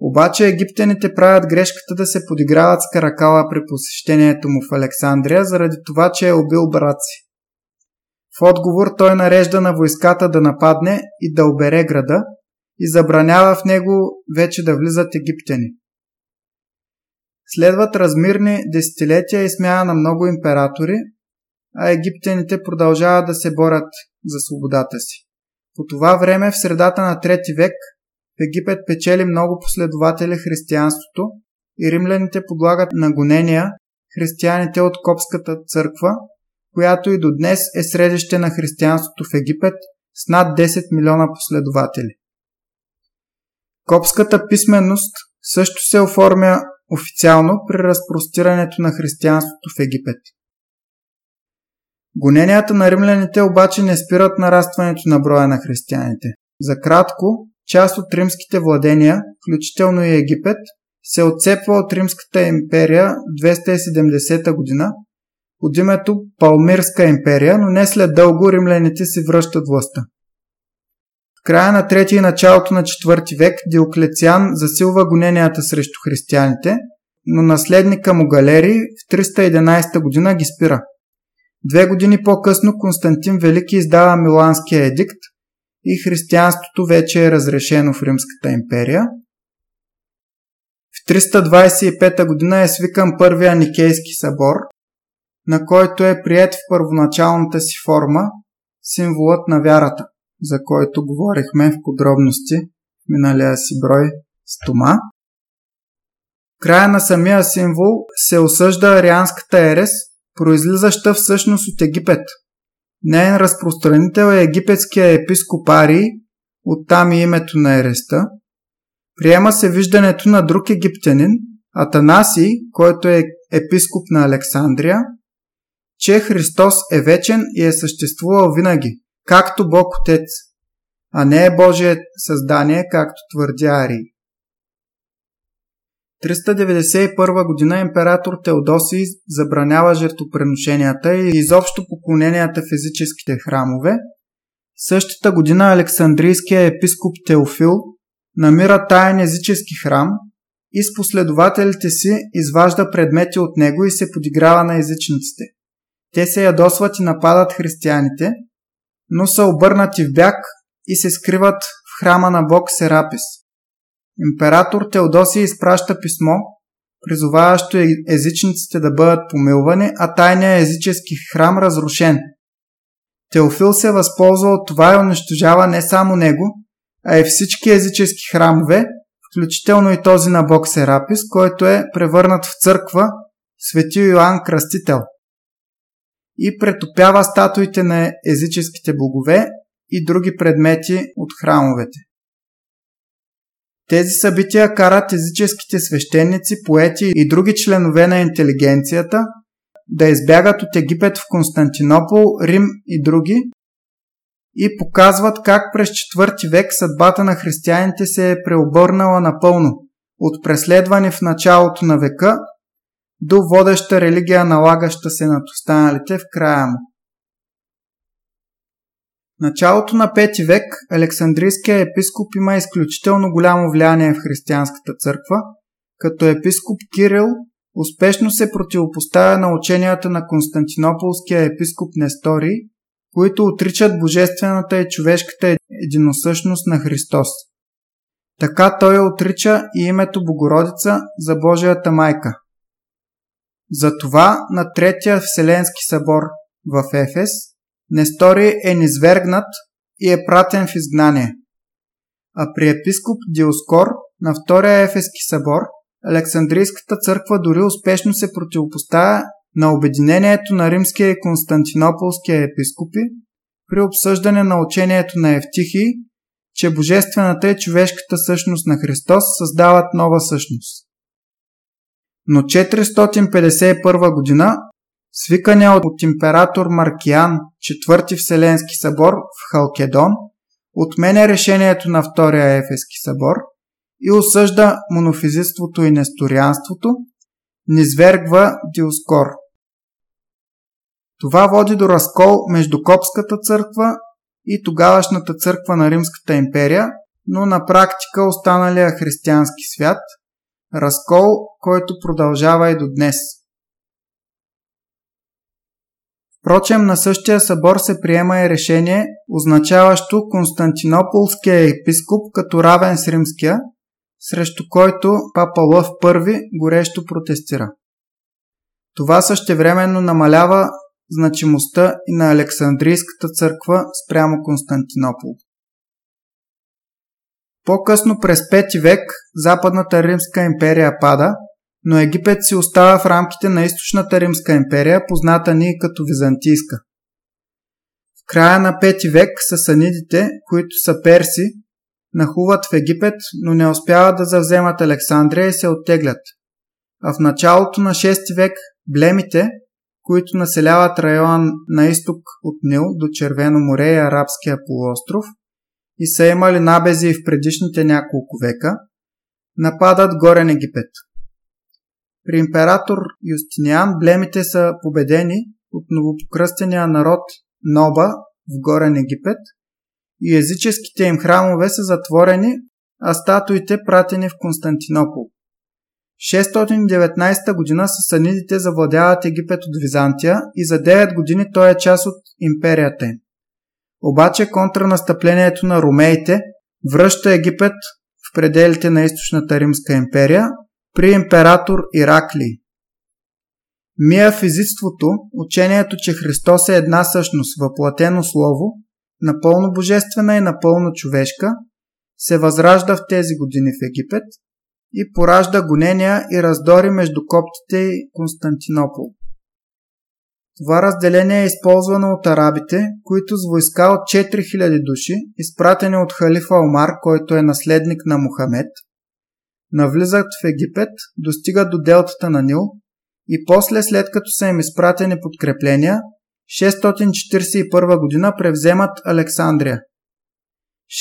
Обаче египтяните правят грешката да се подиграват с Каракала при посещението му в Александрия, заради това, че е убил брат си. В отговор той нарежда на войската да нападне и да обере града и забранява в него вече да влизат египтяни. Следват размирни десетилетия и смяна на много императори, а египтяните продължават да се борят за свободата си. По това време, в средата на трети век, в Египет печели много последователи християнството и римляните подлагат на гонения християните от Копската църква, която и до днес е средище на християнството в Египет с над 10 милиона последователи. Копската писменост също се оформя официално при разпростирането на християнството в Египет. Гоненията на римляните обаче не спират нарастването на броя на християните. За кратко, част от римските владения, включително и Египет, се отцепва от Римската империя 270 година под името Палмирска империя, но не след дълго римляните си връщат властта. Края на 3 и началото на 4 век Диоклециан засилва гоненията срещу християните, но наследника му Галерий в 311 година ги спира. Две години по-късно Константин Велики издава Миланския едикт и християнството вече е разрешено в Римската империя. В 325 година е свикан първия Никейски събор, на който е прият в първоначалната си форма символът на вярата за който говорихме в подробности миналия си брой с Тома. В края на самия символ се осъжда арианската ерес, произлизаща всъщност от Египет. Нейн разпространител е египетския епископ Арий, оттам и името на ереста. Приема се виждането на друг египтянин, Атанаси, който е епископ на Александрия, че Христос е вечен и е съществувал винаги както Бог Отец, а не е Божие създание, както твърди Арий. 391 година император Теодосий забранява жертвопреношенията и изобщо поклоненията в физическите храмове. Същата година Александрийския епископ Теофил намира таен езически храм и с последователите си изважда предмети от него и се подиграва на езичниците. Те се ядосват и нападат християните, но са обърнати в бяг и се скриват в храма на бог Серапис. Император Теодосия изпраща писмо, призоваващо езичниците да бъдат помилвани, а тайният езически храм разрушен. Теофил се възползва от това и унищожава не само него, а и всички езически храмове, включително и този на бог Серапис, който е превърнат в църква Свети Йоанн Кръстител и претопява статуите на езическите богове и други предмети от храмовете. Тези събития карат езическите свещеници, поети и други членове на интелигенцията да избягат от Египет в Константинопол, Рим и други и показват как през 4 век съдбата на християните се е преобърнала напълно от преследвани в началото на века до водеща религия, налагаща се над останалите в края му. Началото на 5 век Александрийския епископ има изключително голямо влияние в християнската църква, като епископ Кирил успешно се противопоставя на ученията на Константинополския епископ Несторий, които отричат божествената и човешката единосъщност на Христос. Така той отрича и името Богородица за Божията майка. Затова на Третия Вселенски събор в Ефес Несторий е низвергнат и е пратен в изгнание. А при епископ Диоскор на Втория Ефески събор Александрийската църква дори успешно се противопоставя на обединението на римския и константинополския епископи при обсъждане на учението на Евтихий, че божествената и човешката същност на Христос създават нова същност. Но 451 година свикания от император Маркиан Четвърти Вселенски събор в Халкедон отменя решението на Втория Ефески събор и осъжда монофизиството и несторианството, низвергва Диоскор. Това води до разкол между Копската църква и тогавашната църква на Римската империя, но на практика останалия християнски свят, разкол, който продължава и до днес. Впрочем, на същия събор се приема и решение, означаващо Константинополския епископ като равен с римския, срещу който папа Лъв I горещо протестира. Това същевременно намалява значимостта и на Александрийската църква спрямо Константинопол. По-късно през 5 век Западната Римска империя пада, но Египет си остава в рамките на Източната Римска империя, позната ни като Византийска. В края на 5 век сасанидите, които са перси, нахуват в Египет, но не успяват да завземат Александрия и се оттеглят. А в началото на 6 век блемите, които населяват район на изток от Нил до Червено море и Арабския полуостров и са имали набези в предишните няколко века, нападат Горен Египет. При император Юстиниан блемите са победени от новопокръстения народ Ноба в Горен Египет и езическите им храмове са затворени, а статуите пратени в Константинопол. 619 година сасанидите завладяват Египет от Византия и за 9 години той е част от империята им. Обаче контранастъплението на ромеите връща Египет в пределите на източната Римска империя при император Ираклий. Мия физицството, учението, че Христос е една същност, въплатено слово, напълно божествена и напълно човешка, се възражда в тези години в Египет и поражда гонения и раздори между коптите и Константинопол. Това разделение е използвано от арабите, които с войска от 4000 души, изпратени от халифа Омар, който е наследник на Мухамед, навлизат в Египет, достигат до делтата на Нил и после, след като са им изпратени подкрепления, 641 година превземат Александрия.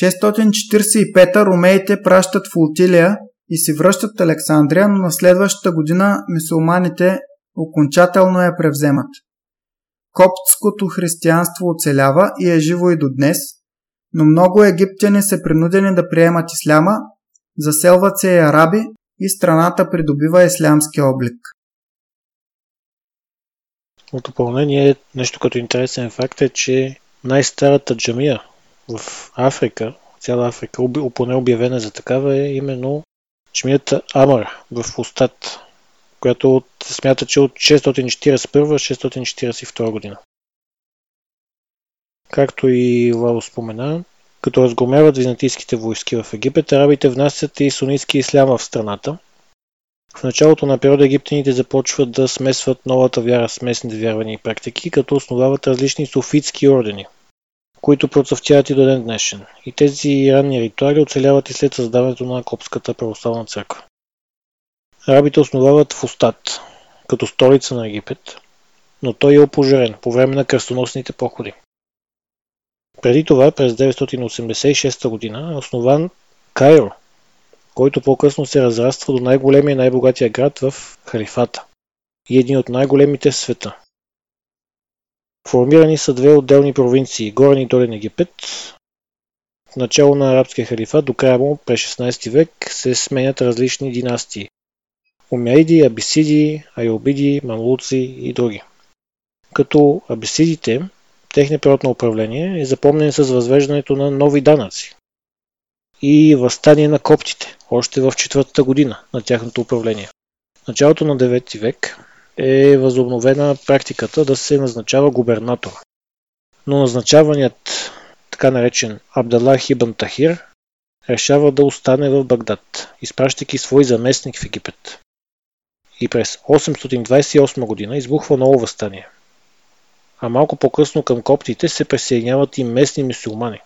645 ромеите пращат флотилия и си връщат Александрия, но на следващата година мусулманите окончателно я превземат. Коптското християнство оцелява и е живо и до днес, но много египтяни са принудени да приемат исляма Заселват се и араби и страната придобива ислямски облик. От допълнение, нещо като интересен факт е, че най-старата джамия в Африка, цяла Африка, поне обявена за такава, е именно джамията Амар в Устат, която се смята, че от 641-642 година. Както и Лао спомена, като разгромяват византийските войски в Египет, арабите внасят и сунитски ислям в страната. В началото на периода египтяните започват да смесват новата вяра с местните вярвания и практики, като основават различни суфитски ордени, които процъфтяват и до ден днешен. И тези ранни ритуали оцеляват и след създаването на Копската православна църква. Арабите основават Фустат, като столица на Египет, но той е опожарен по време на кръстоносните походи. Преди това, през 986 г. е основан Кайро, който по-късно се разраства до най-големия и най-богатия град в халифата и един от най-големите в света. Формирани са две отделни провинции – Горен и Долен Египет. В начало на арабския халифат до края му през 16 век се сменят различни династии – Умяиди, Абисиди, Айобиди, Мамлуци и други. Като Абисидите Техният период на управление е запомнен с възвеждането на нови данъци и възстание на коптите, още в четвъртата година на тяхното управление. В началото на 9 век е възобновена практиката да се назначава губернатор. Но назначаваният така наречен Абдалах Ибн Тахир решава да остане в Багдад, изпращайки свой заместник в Египет. И през 828 година избухва ново възстание – а малко по-късно към коптите се присъединяват и местни мусулмани.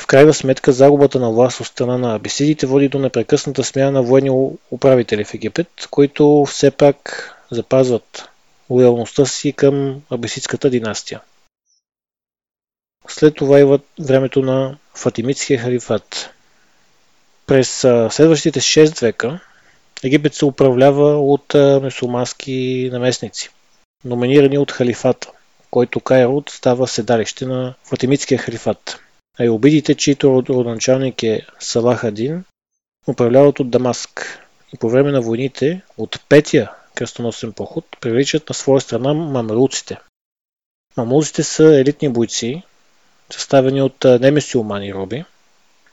В крайна сметка загубата на власт от страна на абисидите води до непрекъсната смяна на военни управители в Египет, които все пак запазват лоялността си към абисидската династия. След това идва времето на Фатимитския халифат. През следващите 6 века Египет се управлява от мусулмански наместници, номинирани от халифата който Кайрут става седалище на Фатимитския халифат. А и обидите, чието родоначалник е Салах Адин, управляват от Дамаск и по време на войните от петия кръстоносен поход привличат на своя страна мамелуците. Мамулците са елитни бойци, съставени от немесиумани роби,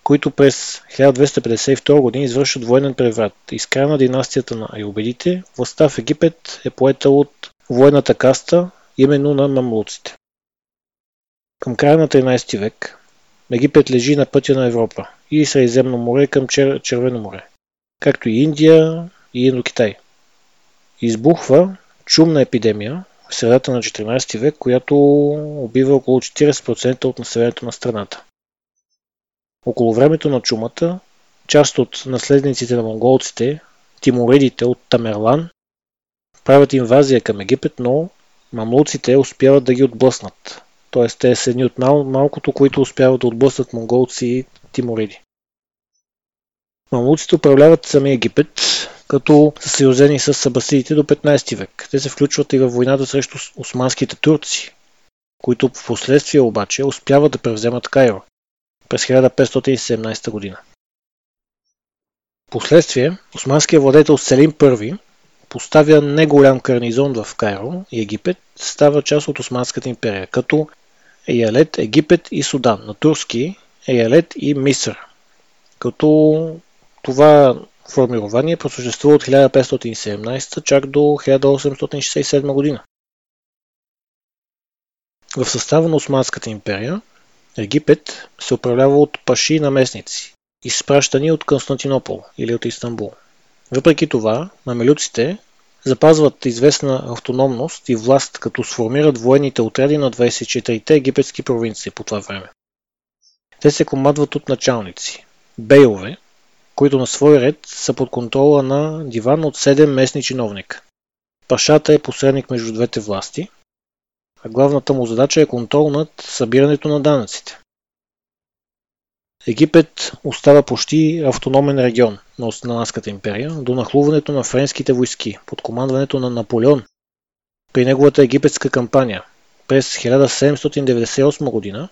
които през 1252 година извършват военен преврат. Из края на династията на Айобедите, властта в Египет е поета от военната каста именно на мамлуците. Към края на 13 век Египет лежи на пътя на Европа и Средиземно море към Чер... Червено море, както и Индия и Индокитай. Избухва чумна епидемия в средата на 14 век, която убива около 40% от населението на страната. Около времето на чумата, част от наследниците на монголците, тиморидите от Тамерлан, правят инвазия към Египет, но мамлуците успяват да ги отблъснат. Т.е. те са едни от мал- малкото, които успяват да отблъснат монголци и тимориди. Мамлуците управляват сами Египет, като са съюзени с сабасидите до 15 век. Те се включват и във войната срещу османските турци, които в последствие обаче успяват да превземат Кайро през 1517 година. Последствие, османският владетел Селим I поставя неголям карнизон в Кайро и Египет, става част от Османската империя, като Еялет, Египет и Судан, на турски Еялет и Мисър. Като това формирование просъществува от 1517 чак до 1867 година. В състава на Османската империя Египет се управлява от паши наместници, изпращани от Константинопол или от Истанбул. Въпреки това, мамелюците запазват известна автономност и власт, като сформират военните отряди на 24-те египетски провинции по това време. Те се командват от началници – бейове, които на свой ред са под контрола на диван от 7 местни чиновника. Пашата е посредник между двете власти, а главната му задача е контрол над събирането на данъците. Египет остава почти автономен регион на Османската империя до нахлуването на френските войски под командването на Наполеон при неговата египетска кампания през 1798 година,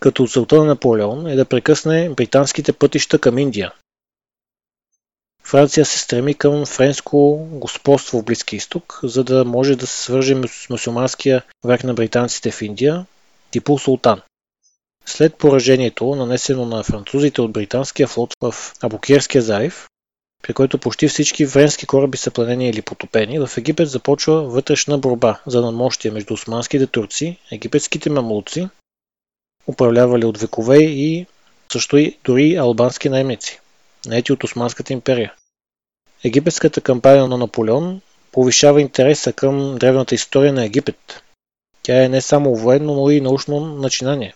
като целта на Наполеон е да прекъсне британските пътища към Индия Франция се стреми към френско господство в Близки изток, за да може да се свърже с мусулманския враг на британците в Индия, Типул Султан. След поражението, нанесено на французите от британския флот в Абукерския залив, при който почти всички френски кораби са пленени или потопени, в Египет започва вътрешна борба за надмощие между османските турци, египетските мамлуци, управлявали от векове и също и дори албански наемници, наети от Османската империя. Египетската кампания на Наполеон повишава интереса към древната история на Египет. Тя е не само военно, но и научно начинание.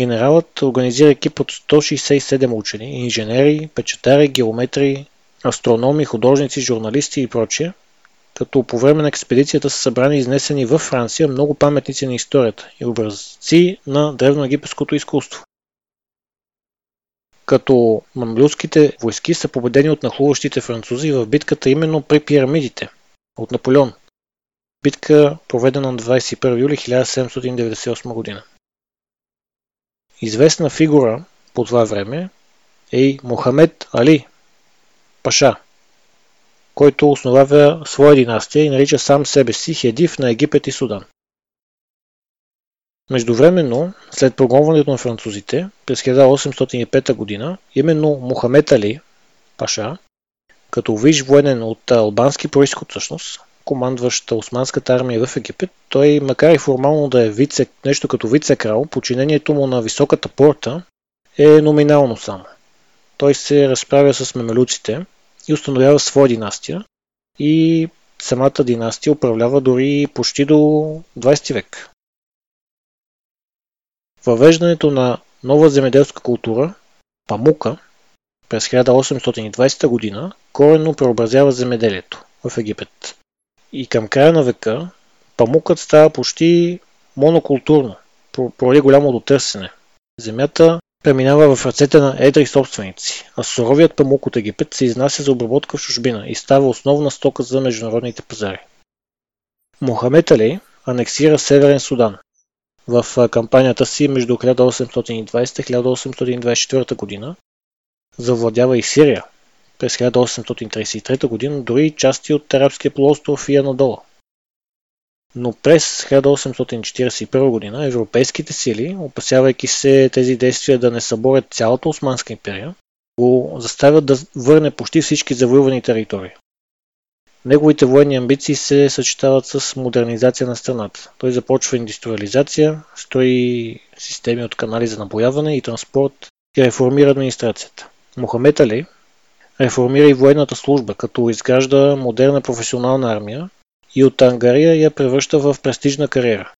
Генералът организира екип от 167 учени, инженери, печатари, геометри, астрономи, художници, журналисти и прочие, като по време на експедицията са събрани изнесени във Франция много паметници на историята и образци на древноегипетското изкуство. Като мамлюските войски са победени от нахлуващите французи в битката именно при пирамидите от Наполеон. Битка проведена на 21 юли 1798 година. Известна фигура по това време е и Мохамед Али Паша, който основава своя династия и нарича сам себе си хедив на Египет и Судан. Междувременно, след прогонването на французите през 1805 г., именно Мохамед Али Паша, като виж военен от албански происход всъщност, командващ османската армия в Египет, той, макар и формално да е вице, нещо като вице-крал, подчинението му на високата порта е номинално само. Той се разправя с мемелюците и установява своя династия и самата династия управлява дори почти до 20 век. Въвеждането на нова земеделска култура, памука, през 1820 г. коренно преобразява земеделието в Египет. И към края на века памукът става почти монокултурно, поради голямото търсене. Земята преминава в ръцете на едри собственици, а суровият памук от Египет се изнася за обработка в чужбина и става основна стока за международните пазари. Мохамед Али анексира Северен Судан. В кампанията си между 1820-1824 година завладява и Сирия, през 1833 г. дори части от арабския полуостров и Анадола. Но през 1841 г. европейските сили, опасявайки се тези действия да не съборят цялата Османска империя, го заставят да върне почти всички завоювани територии. Неговите военни амбиции се съчетават с модернизация на страната. Той започва индустриализация, строи системи от канали за напояване и транспорт и реформира администрацията. Мохамед Али реформира и военната служба, като изгражда модерна професионална армия и от Ангария я превръща в престижна кариера.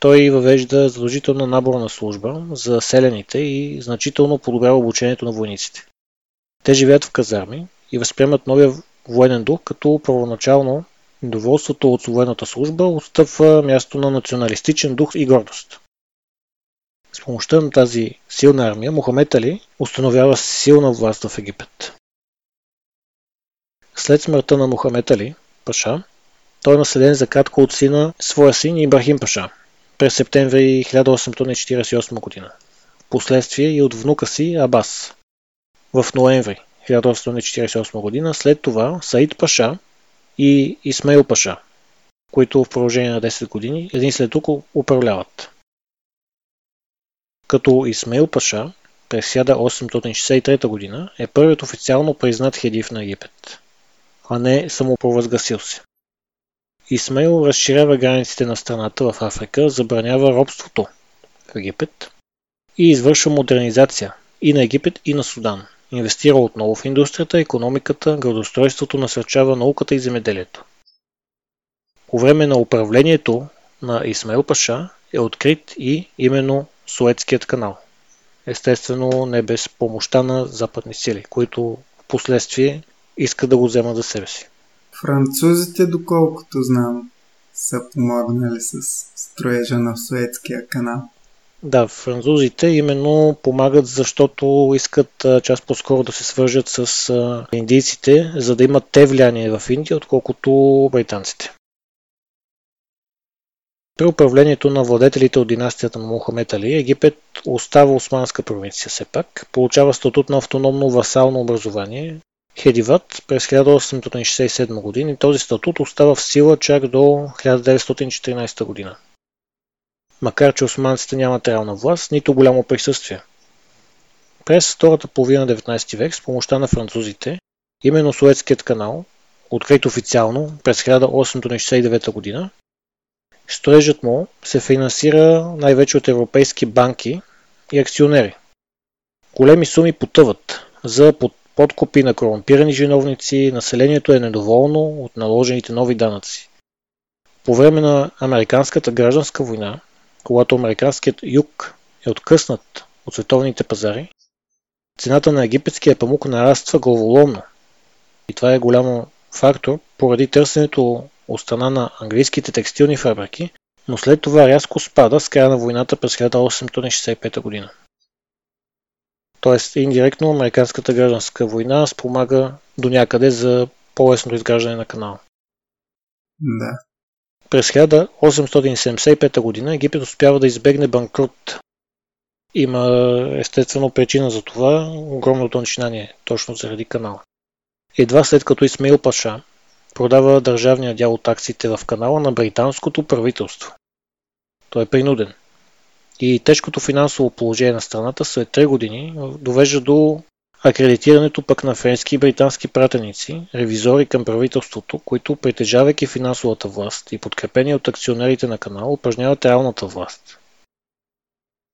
Той въвежда задължителна наборна служба за селените и значително подобрява обучението на войниците. Те живеят в казарми и възприемат новия военен дух, като първоначално недоволството от военната служба отстъпва място на националистичен дух и гордост. С помощта на тази силна армия Мохамед Али установява силна власт в Египет. След смъртта на Мохамед Али, Паша, той е наследен за кратко от сина своя син Ибрахим Паша през септември 1848 година. Впоследствие и от внука си Абас в ноември 1848 година. След това Саид Паша и Исмаил Паша, които в продължение на 10 години един след друг управляват като Исмаил Паша през 1863 г. е първият официално признат хедив на Египет, а не самопровъзгасил се. Исмаил разширява границите на страната в Африка, забранява робството в Египет и извършва модернизация и на Египет и на Судан. Инвестира отново в индустрията, економиката, градостройството, насърчава науката и земеделието. По време на управлението на Исмаил Паша е открит и именно Суетският канал. Естествено не без помощта на западни сили, които в последствие искат да го вземат за себе си. Французите, доколкото знам, са помогнали с строежа на Суетския канал. Да, французите именно помагат, защото искат част по-скоро да се свържат с индийците, за да имат те влияние в Индия, отколкото британците. При управлението на владетелите от династията на Мухамед Али, Египет остава османска провинция все пак, получава статут на автономно васално образование, Хедиват през 1867 година и този статут остава в сила чак до 1914 година. Макар че османците нямат реална власт, нито голямо присъствие. През втората половина на 19 век с помощта на французите, именно Суетският канал, открит официално през 1869 година, строежът му се финансира най-вече от европейски банки и акционери. Големи суми потъват за подкупи на корумпирани чиновници, населението е недоволно от наложените нови данъци. По време на Американската гражданска война, когато американският юг е откъснат от световните пазари, цената на египетския памук нараства главоломно. И това е голям фактор поради търсенето от страна на английските текстилни фабрики, но след това рязко спада с края на войната през 1865 година. Тоест, индиректно американската гражданска война спомага до някъде за по-лесното изграждане на канала. Да. През 1875 година Египет успява да избегне банкрут. Има естествено причина за това, огромното начинание, точно заради канала. Едва след като Исмаил Паша продава държавния дял от акциите в канала на британското правителство. Той е принуден – и тежкото финансово положение на страната след 3 години довежда до акредитирането пък на френски и британски пратеници, ревизори към правителството, които притежавайки финансовата власт и подкрепени от акционерите на канал, упражняват реалната власт.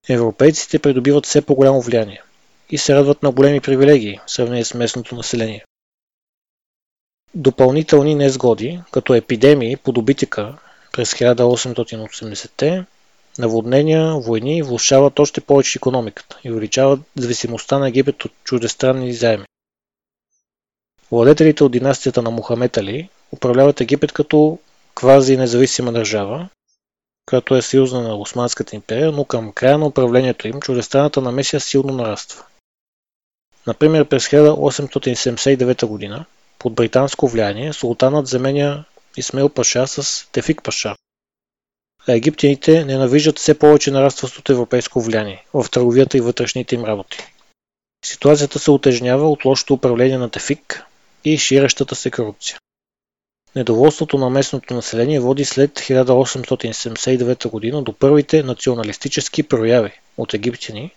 Европейците придобиват все по-голямо влияние и се радват на големи привилегии в сравнение с местното население. Допълнителни незгоди, като епидемии по добитика през 1880-те, Наводнения, войни влушават още повече економиката и увеличават зависимостта на Египет от чуждестранни заеми. Владетелите от династията на Мухамед Али управляват Египет като квази независима държава, която е съюзна на Османската империя, но към края на управлението им чуждестранната намесия силно нараства. Например, през 1879 г. под британско влияние султанът заменя Исмел Паша с Тефик Паша, египтяните ненавиждат все повече нарастващото европейско влияние в търговията и вътрешните им работи. Ситуацията се отежнява от лошото управление на Тефик и ширещата се корупция. Недоволството на местното население води след 1879 г. до първите националистически прояви от египтяни,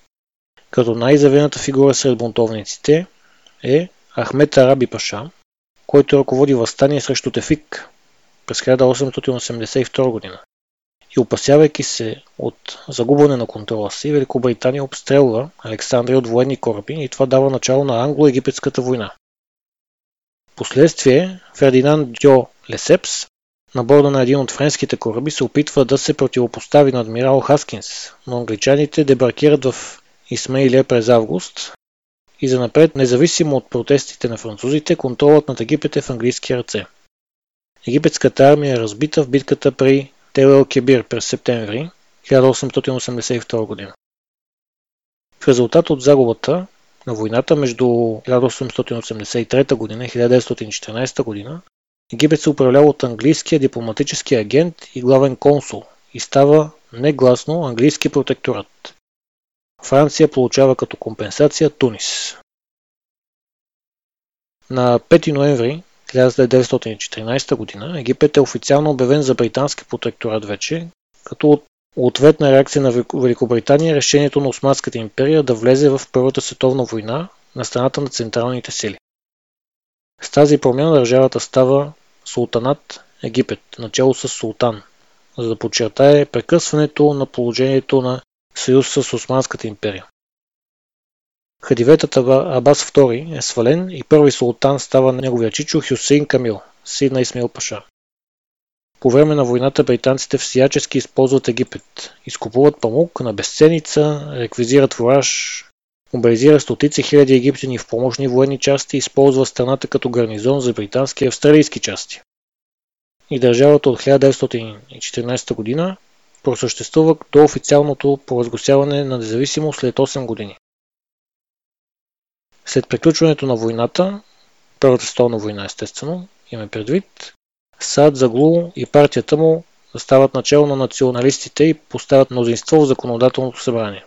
като най-завената фигура сред бунтовниците е Ахмед Араби Паша, който ръководи възстание срещу Тефик през 1882 г и опасявайки се от загубване на контрола си, Великобритания обстрелва Александрия от военни кораби и това дава начало на англо-египетската война. Последствие Фердинанд Дьо Лесепс на борда на един от френските кораби се опитва да се противопостави на адмирал Хаскинс, но англичаните дебаркират в Исмаилия през август и занапред, независимо от протестите на французите, контролът над Египет е в английски ръце. Египетската армия е разбита в битката при Тел Кебир през септември 1882 година. В резултат от загубата на войната между 1883 година и 1914 година, Египет се управлява от английския дипломатически агент и главен консул и става негласно английски протекторат. Франция получава като компенсация Тунис. На 5 ноември 1914 г. Египет е официално обявен за британски протекторат вече, като ответна реакция на Великобритания решението на Османската империя да влезе в Първата световна война на страната на централните сили. С тази промяна държавата става султанат Египет, начало с султан, за да подчертае прекъсването на положението на съюз с Османската империя. Хадиветът Абас II е свален и първи султан става неговия чичо Хюсейн Камил, син на Исмил Паша. По време на войната британците всячески използват Египет, изкупуват памук на безценица, реквизират фураж, мобилизира стотици хиляди египтяни в помощни военни части и използва страната като гарнизон за британски и австралийски части. И държавата от 1914 година просъществува до официалното провъзгласяване на независимост след 8 години. След приключването на войната, Първата столна война естествено, имаме предвид, Сад Заглу и партията му стават начало на националистите и поставят мнозинство в законодателното събрание.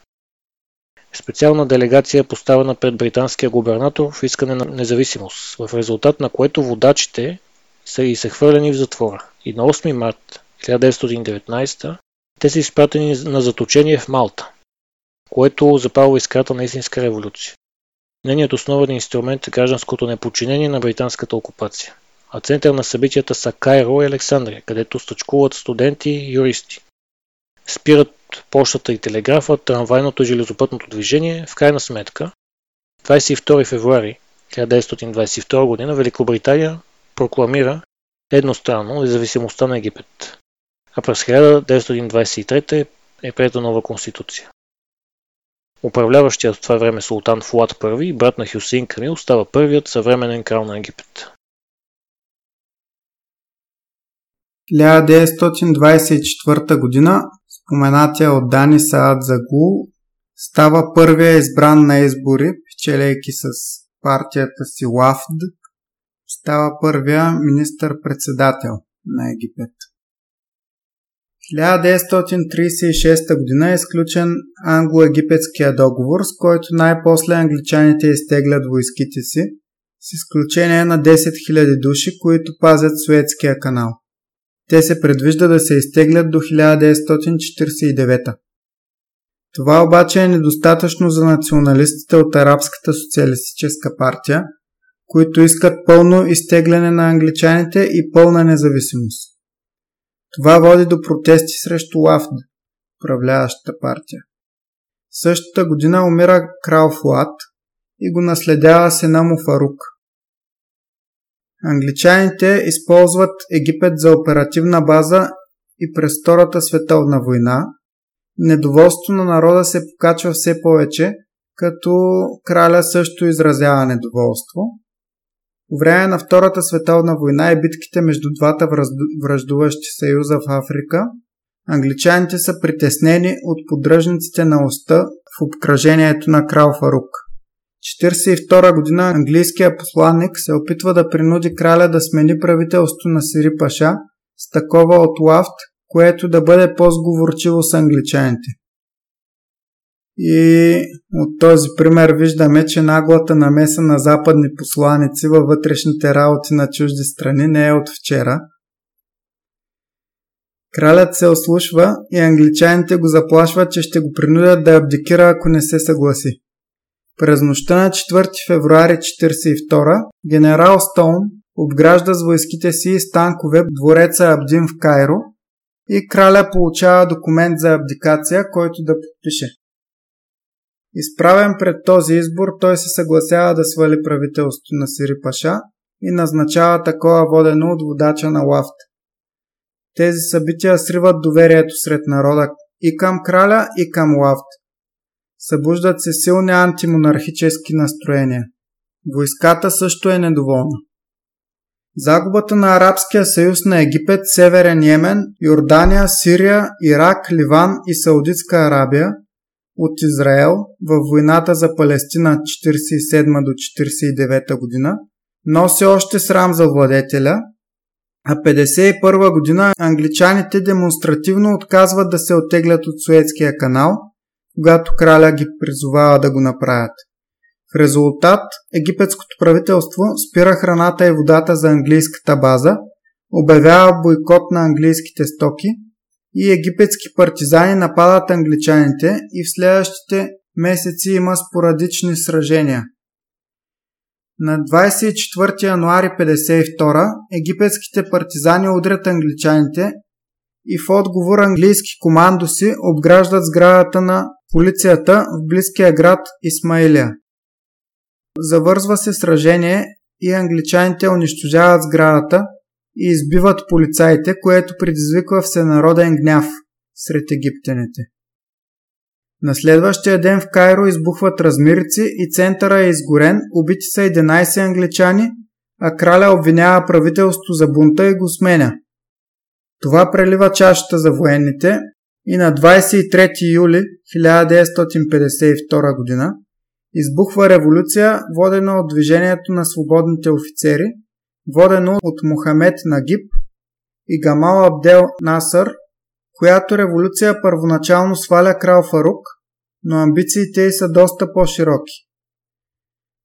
Специална делегация поставена пред британския губернатор в искане на независимост, в резултат на което водачите са и са хвърлени в затвора. И на 8 март 1919 те са изпратени на заточение в Малта, което запалва искрата на истинска революция. Нейният основен инструмент е гражданското неподчинение на британската окупация, а център на събитията са Кайро и Александрия, където стъчкуват студенти и юристи. Спират почтата и телеграфа, трамвайното и железопътното движение, в крайна сметка, 22 февруари 1922 г. Великобритания прокламира едностранно независимостта на Египет, а през 1923 е приета нова конституция. Управляващият в това време султан Фуат I, брат на Хюсейн Камил, става първият съвременен крал на Египет. 1924 година споменатия от Дани Саад Загул става първия избран на избори, печелейки с партията си Лафд, става първия министър-председател на Египет. 1936 г. е изключен англо-египетския договор, с който най-после англичаните изтеглят войските си, с изключение на 10 000 души, които пазят Суетския канал. Те се предвижда да се изтеглят до 1949. Това обаче е недостатъчно за националистите от Арабската социалистическа партия, които искат пълно изтегляне на англичаните и пълна независимост. Това води до протести срещу Лафд, управляващата партия. Същата година умира крал Фуат и го наследява сена му Фарук. Англичаните използват Египет за оперативна база и през Втората световна война. Недоволство на народа се покачва все повече, като краля също изразява недоволство. По време на Втората световна война и битките между двата връждуващи съюза в Африка, англичаните са притеснени от поддръжниците на оста в обкръжението на крал Фарук. 1942 година английският посланник се опитва да принуди краля да смени правителството на Сири Паша с такова от Лафт, което да бъде по-сговорчиво с англичаните. И от този пример виждаме, че наглата намеса на западни посланици във вътрешните работи на чужди страни не е от вчера. Кралят се ослушва и англичаните го заплашват, че ще го принудят да абдикира, ако не се съгласи. През нощта на 4 февруари 1942 генерал Стоун обгражда с войските си и станкове двореца Абдин в Кайро и краля получава документ за абдикация, който да подпише. Изправен пред този избор, той се съгласява да свали правителството на Сири Паша и назначава такова водено от водача на Лафт. Тези събития сриват доверието сред народа и към краля, и към Лафт. Събуждат се силни антимонархически настроения. Войската също е недоволна. Загубата на Арабския съюз на Египет, Северен Йемен, Йордания, Сирия, Ирак, Ливан и Саудитска Арабия – от Израел във войната за Палестина 47 до 49 година, носи още срам за владетеля, а 51 година англичаните демонстративно отказват да се оттеглят от Суетския канал, когато краля ги призовава да го направят. В резултат египетското правителство спира храната и водата за английската база, обявява бойкот на английските стоки – и египетски партизани нападат англичаните и в следващите месеци има спорадични сражения. На 24 януари 52 египетските партизани удрят англичаните и в отговор английски командоси обграждат сградата на полицията в близкия град Исмаилия. Завързва се сражение и англичаните унищожават сградата – и избиват полицаите, което предизвиква всенароден гняв сред египтяните. На следващия ден в Кайро избухват размирици и центъра е изгорен, убити са 11 англичани, а краля обвинява правителство за бунта и го сменя. Това прелива чашата за военните и на 23 юли 1952 г. избухва революция, водена от движението на свободните офицери – водено от Мохамед Нагиб и Гамал Абдел Насър, която революция първоначално сваля крал Фарук, но амбициите й са доста по-широки.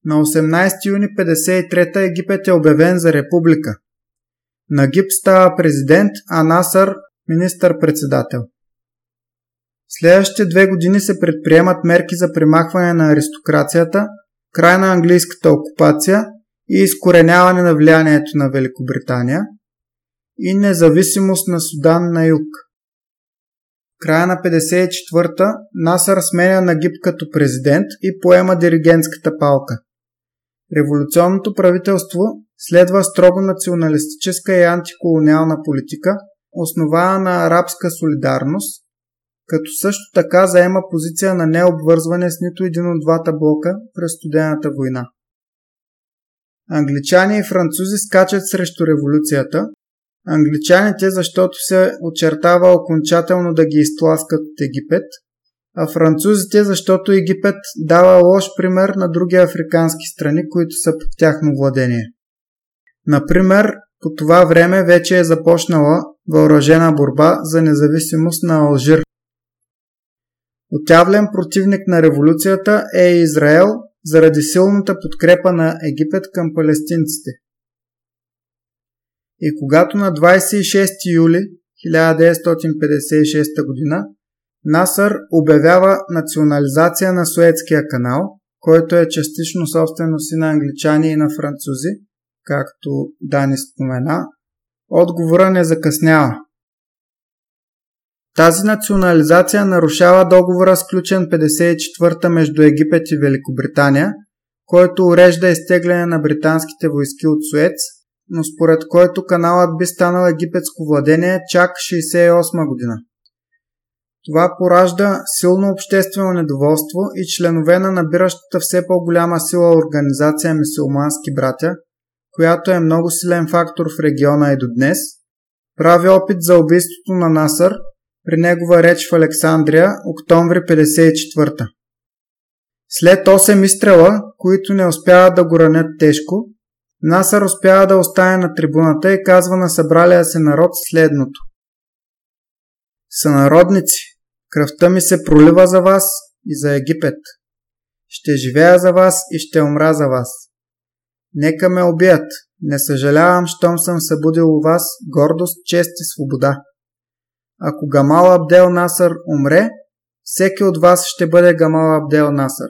На 18 юни 53 Египет е обявен за република. Нагиб става президент, а Насър – министър-председател. Следващите две години се предприемат мерки за примахване на аристокрацията, край на английската окупация и изкореняване на влиянието на Великобритания и независимост на Судан на юг. Края на 54-та Насър сменя Нагиб като президент и поема диригентската палка. Революционното правителство следва строго националистическа и антиколониална политика, основана на арабска солидарност, като също така заема позиция на необвързване с нито един от двата блока през студената война. Англичани и французи скачат срещу революцията, англичаните защото се очертава окончателно да ги изтласкат от Египет, а французите защото Египет дава лош пример на други африкански страни, които са под тяхно владение. Например, по това време вече е започнала въоръжена борба за независимост на Алжир. Отявлен противник на революцията е Израел заради силната подкрепа на Египет към палестинците. И когато на 26 юли 1956 г. Насър обявява национализация на Суетския канал, който е частично собственост и на англичани и на французи, както Дани спомена, отговора не закъснява. Тази национализация нарушава договора сключен 54-та между Египет и Великобритания, който урежда изтегляне на британските войски от Суец, но според който каналът би станал египетско владение чак 68 година. Това поражда силно обществено недоволство и членове на набиращата все по-голяма сила организация Мисулмански братя, която е много силен фактор в региона и до днес, прави опит за убийството на Насър при негова реч в Александрия, октомври 54 След 8 изстрела, които не успяват да го ранят тежко, Насър успява да остане на трибуната и казва на събралия се народ следното. Сънародници, кръвта ми се пролива за вас и за Египет. Ще живея за вас и ще умра за вас. Нека ме убият. Не съжалявам, щом съм събудил у вас гордост, чест и свобода. Ако Гамал Абдел Насър умре, всеки от вас ще бъде Гамал Абдел Насър.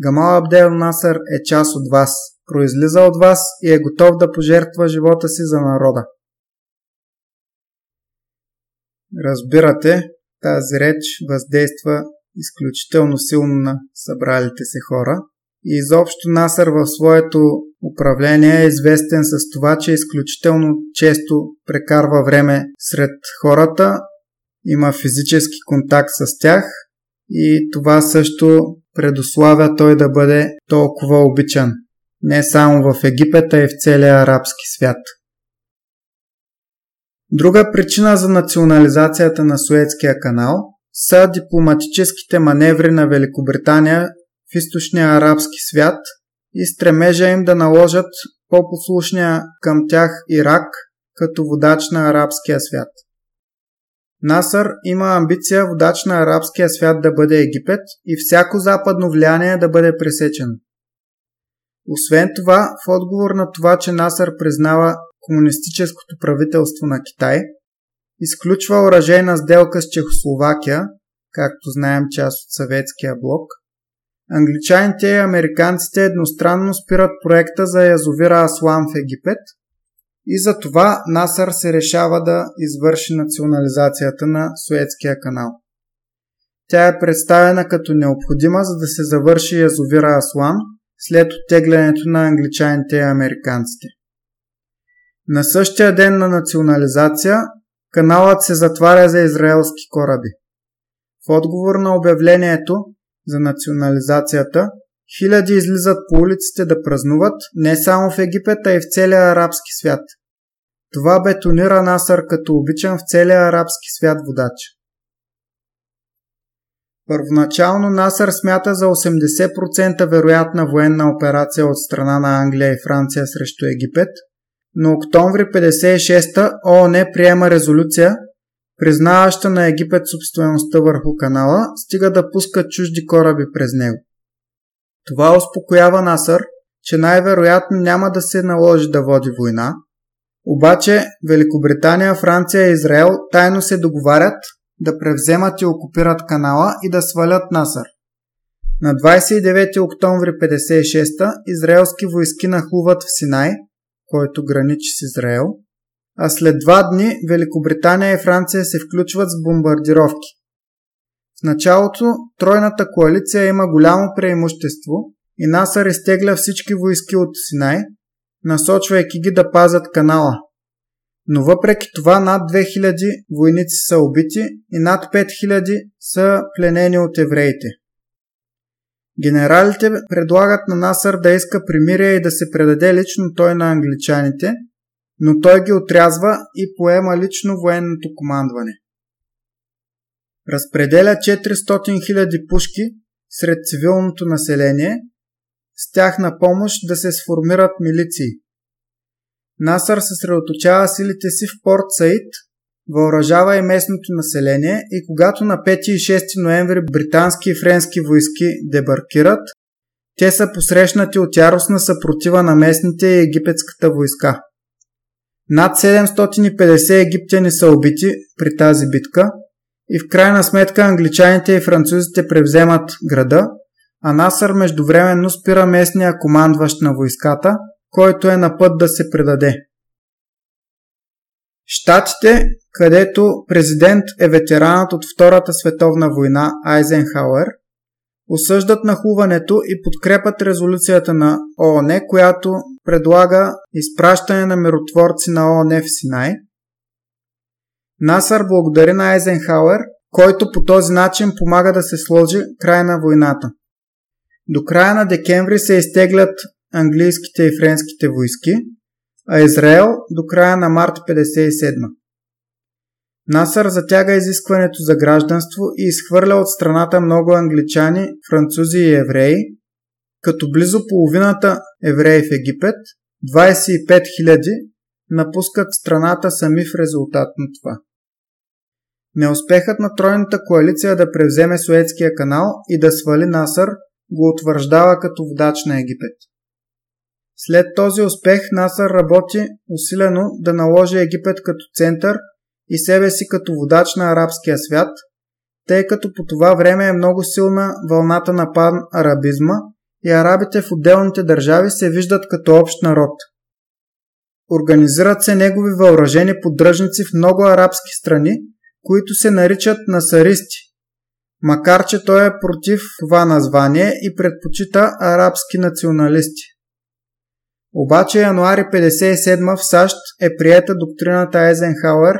Гамал Абдел Насър е част от вас, произлиза от вас и е готов да пожертва живота си за народа. Разбирате, тази реч въздейства изключително силно на събралите се хора и изобщо Насър в своето управление е известен с това, че изключително често прекарва време сред хората, има физически контакт с тях и това също предославя той да бъде толкова обичан. Не само в Египет, а и в целия арабски свят. Друга причина за национализацията на Суетския канал са дипломатическите маневри на Великобритания в източния арабски свят и стремежа им да наложат по-послушния към тях Ирак като водач на арабския свят. Насър има амбиция водач на арабския свят да бъде Египет и всяко западно влияние да бъде пресечено. Освен това, в отговор на това, че Насър признава комунистическото правителство на Китай, изключва оръжейна сделка с Чехословакия, както знаем част от съветския блок, англичаните и американците едностранно спират проекта за язовира Аслан в Египет и за това Насър се решава да извърши национализацията на Суетския канал. Тя е представена като необходима, за да се завърши язовира Аслан след оттеглянето на англичаните и американците. На същия ден на национализация каналът се затваря за израелски кораби. В отговор на обявлението за национализацията, хиляди излизат по улиците да празнуват не само в Египет, а и в целия арабски свят. Това бетонира Насър като обичан в целия арабски свят водач. Първоначално Насър смята за 80% вероятна военна операция от страна на Англия и Франция срещу Египет, но октомври 56 ООН приема резолюция, признаваща на Египет собствеността върху канала, стига да пускат чужди кораби през него. Това успокоява Насър, че най-вероятно няма да се наложи да води война, обаче Великобритания, Франция и Израел тайно се договарят да превземат и окупират канала и да свалят Насър. На 29 октомври 56 израелски войски нахлуват в Синай, който граничи с Израел, а след два дни Великобритания и Франция се включват с бомбардировки. В началото тройната коалиция има голямо преимущество и Насър изтегля всички войски от Синай, насочвайки ги да пазят канала. Но въпреки това над 2000 войници са убити и над 5000 са пленени от евреите. Генералите предлагат на Насър да иска примирие и да се предаде лично той на англичаните, но той ги отрязва и поема лично военното командване. Разпределя 400 000 пушки сред цивилното население, с тях на помощ да се сформират милиции. Насър съсредоточава силите си в Порт Саид, въоръжава и местното население и когато на 5 и 6 ноември британски и френски войски дебаркират, те са посрещнати от яростна съпротива на местните и египетската войска. Над 750 египтяни са убити при тази битка и в крайна сметка англичаните и французите превземат града, а Насър междувременно спира местния командващ на войската, който е на път да се предаде. Штатите, където президент е ветеранът от Втората световна война Айзенхауер, осъждат нахуването и подкрепят резолюцията на ООН, която предлага изпращане на миротворци на ООН в Синай. Насър благодари на Айзенхауер, който по този начин помага да се сложи край на войната. До края на декември се изтеглят английските и френските войски, а Израел до края на март 57. Насър затяга изискването за гражданство и изхвърля от страната много англичани, французи и евреи, като близо половината евреи в Египет, 25 000, напускат страната сами в резултат на това. Неуспехът на тройната коалиция да превземе Суетския канал и да свали Насър го утвърждава като водач на Египет. След този успех Насър работи усилено да наложи Египет като център и себе си като водач на арабския свят, тъй като по това време е много силна вълната на пан-арабизма и арабите в отделните държави се виждат като общ народ. Организират се негови въоръжени поддръжници в много арабски страни, които се наричат насаристи, макар че той е против това название и предпочита арабски националисти. Обаче януари 57 в САЩ е приета доктрината Айзенхауер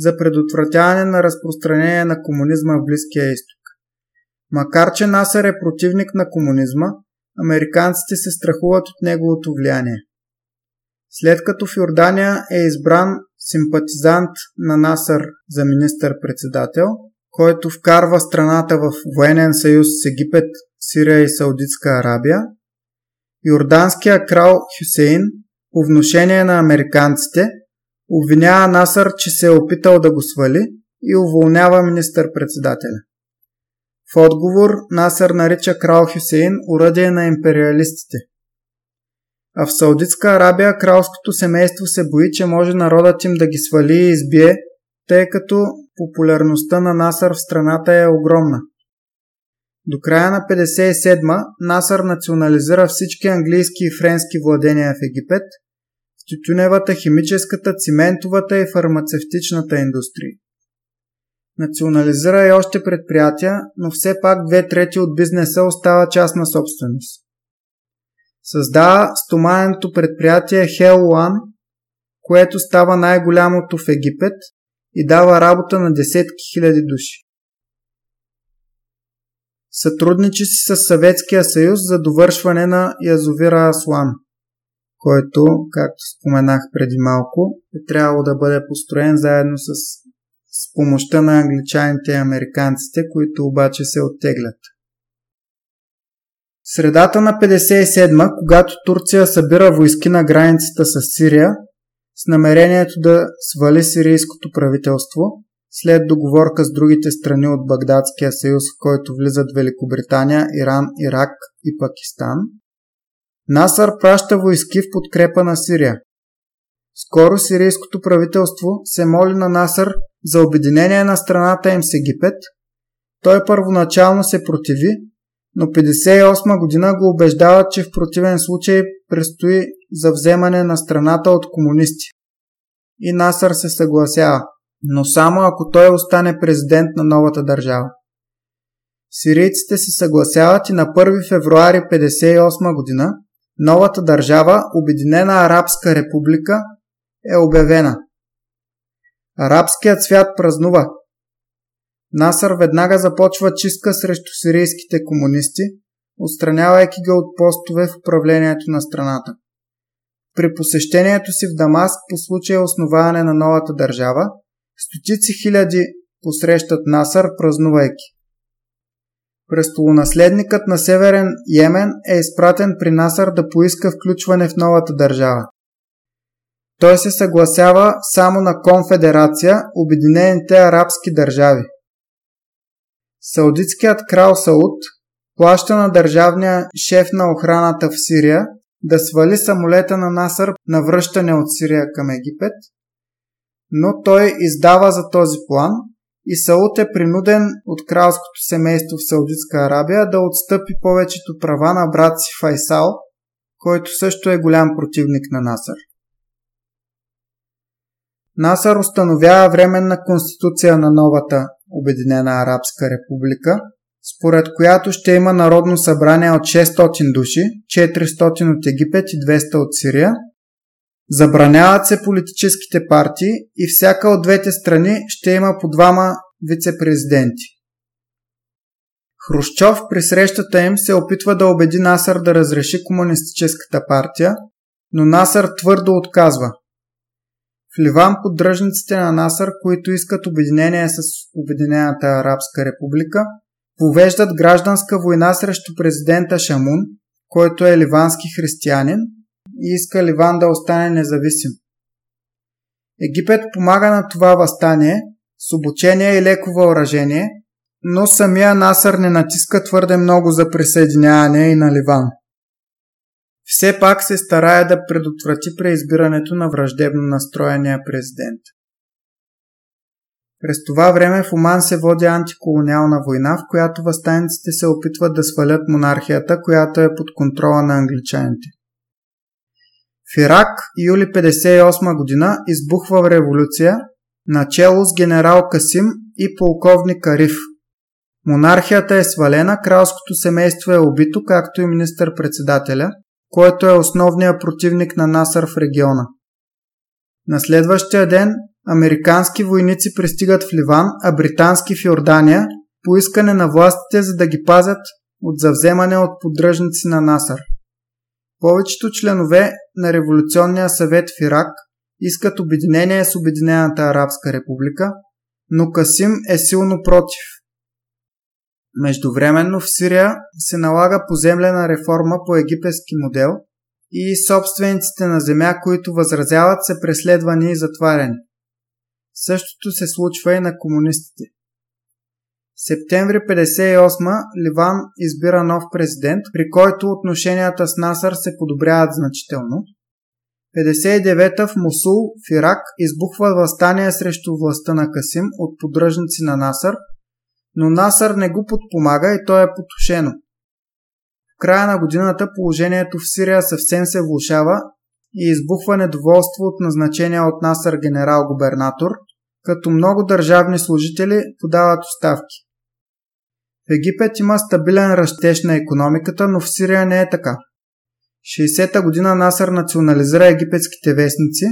за предотвратяване на разпространение на комунизма в Близкия изток. Макар че Насър е противник на комунизма, американците се страхуват от неговото влияние. След като в Йордания е избран симпатизант на Насър за министър-председател, който вкарва страната в военен съюз с Египет, Сирия и Саудитска Арабия, Йорданския крал Хюсейн по вношение на американците обвинява Насър, че се е опитал да го свали и уволнява министър-председателя. В отговор Насър нарича крал Хюсейн уръдие на империалистите. А в Саудитска Арабия кралското семейство се бои, че може народът им да ги свали и избие, тъй като популярността на Насър в страната е огромна. До края на 57 Насър национализира всички английски и френски владения в Египет, тютюневата, химическата, циментовата и фармацевтичната индустрии. Национализира и още предприятия, но все пак две трети от бизнеса остава частна собственост. Създава стоманеното предприятие One, което става най-голямото в Египет и дава работа на десетки хиляди души. Сътрудничи си с Съветския съюз за довършване на язовира Аслан, който, както споменах преди малко, е трябвало да бъде построен заедно с, с помощта на англичаните и американците, които обаче се оттеглят. Средата на 57 когато Турция събира войски на границата с Сирия, с намерението да свали сирийското правителство след договорка с другите страни от Багдадския съюз, в който влизат Великобритания, Иран, Ирак и Пакистан, Насър праща войски в подкрепа на Сирия. Скоро сирийското правителство се моли на Насър за обединение на страната им с Египет. Той първоначално се противи, но 58 година го убеждават, че в противен случай предстои за вземане на страната от комунисти. И Насър се съгласява, но само ако той остане президент на новата държава. Сирийците се съгласяват и на 1 февруари 58 година новата държава, Обединена Арабска република, е обявена. Арабският свят празнува. Насър веднага започва чистка срещу сирийските комунисти, отстранявайки ги от постове в управлението на страната. При посещението си в Дамаск по случая основаване на новата държава, стотици хиляди посрещат Насър, празнувайки. Престолонаследникът на Северен Йемен е изпратен при Насър да поиска включване в новата държава. Той се съгласява само на конфедерация Обединените арабски държави. Саудитският крал Сауд плаща на държавния шеф на охраната в Сирия да свали самолета на Насър на връщане от Сирия към Египет, но той издава за този план и Сауд е принуден от кралското семейство в Саудитска Арабия да отстъпи повечето права на брат си Файсал, който също е голям противник на Насър. Насър установява временна конституция на новата Обединена Арабска република, според която ще има народно събрание от 600 души, 400 от Египет и 200 от Сирия. Забраняват се политическите партии и всяка от двете страни ще има по двама вице-президенти. Хрущов при срещата им се опитва да убеди Насър да разреши комунистическата партия, но Насър твърдо отказва. В Ливан поддръжниците на Насър, които искат обединение с Обединената арабска република, повеждат гражданска война срещу президента Шамун, който е ливански християнин и иска Ливан да остане независим. Египет помага на това възстание с обучение и леко въоръжение, но самия Насър не натиска твърде много за присъединяване и на Ливан все пак се старае да предотврати преизбирането на враждебно настроения президент. През това време в Оман се води антиколониална война, в която възстаниците се опитват да свалят монархията, която е под контрола на англичаните. В Ирак, юли 58 година, избухва революция, начало с генерал Касим и полковник Ариф. Монархията е свалена, кралското семейство е убито, както и министър-председателя, който е основният противник на Насър в региона. На следващия ден американски войници пристигат в Ливан, а британски в Йордания по искане на властите, за да ги пазят от завземане от поддръжници на Насър. Повечето членове на Революционния съвет в Ирак искат обединение с Обединената арабска република, но Касим е силно против – Междувременно в Сирия се налага поземлена реформа по египетски модел и собствениците на земя, които възразяват, са преследвани и затваряни. Същото се случва и на комунистите. Септември 58 Ливан избира нов президент, при който отношенията с Насър се подобряват значително. 59-та в Мусул, в Ирак, избухва възстание срещу властта на Касим от поддръжници на Насър – но Насър не го подпомага и то е потушено. В края на годината положението в Сирия съвсем се влушава и избухва недоволство от назначения от Насър генерал-губернатор, като много държавни служители подават оставки. Египет има стабилен растеж на економиката, но в Сирия не е така. 60-та година Насър национализира египетските вестници,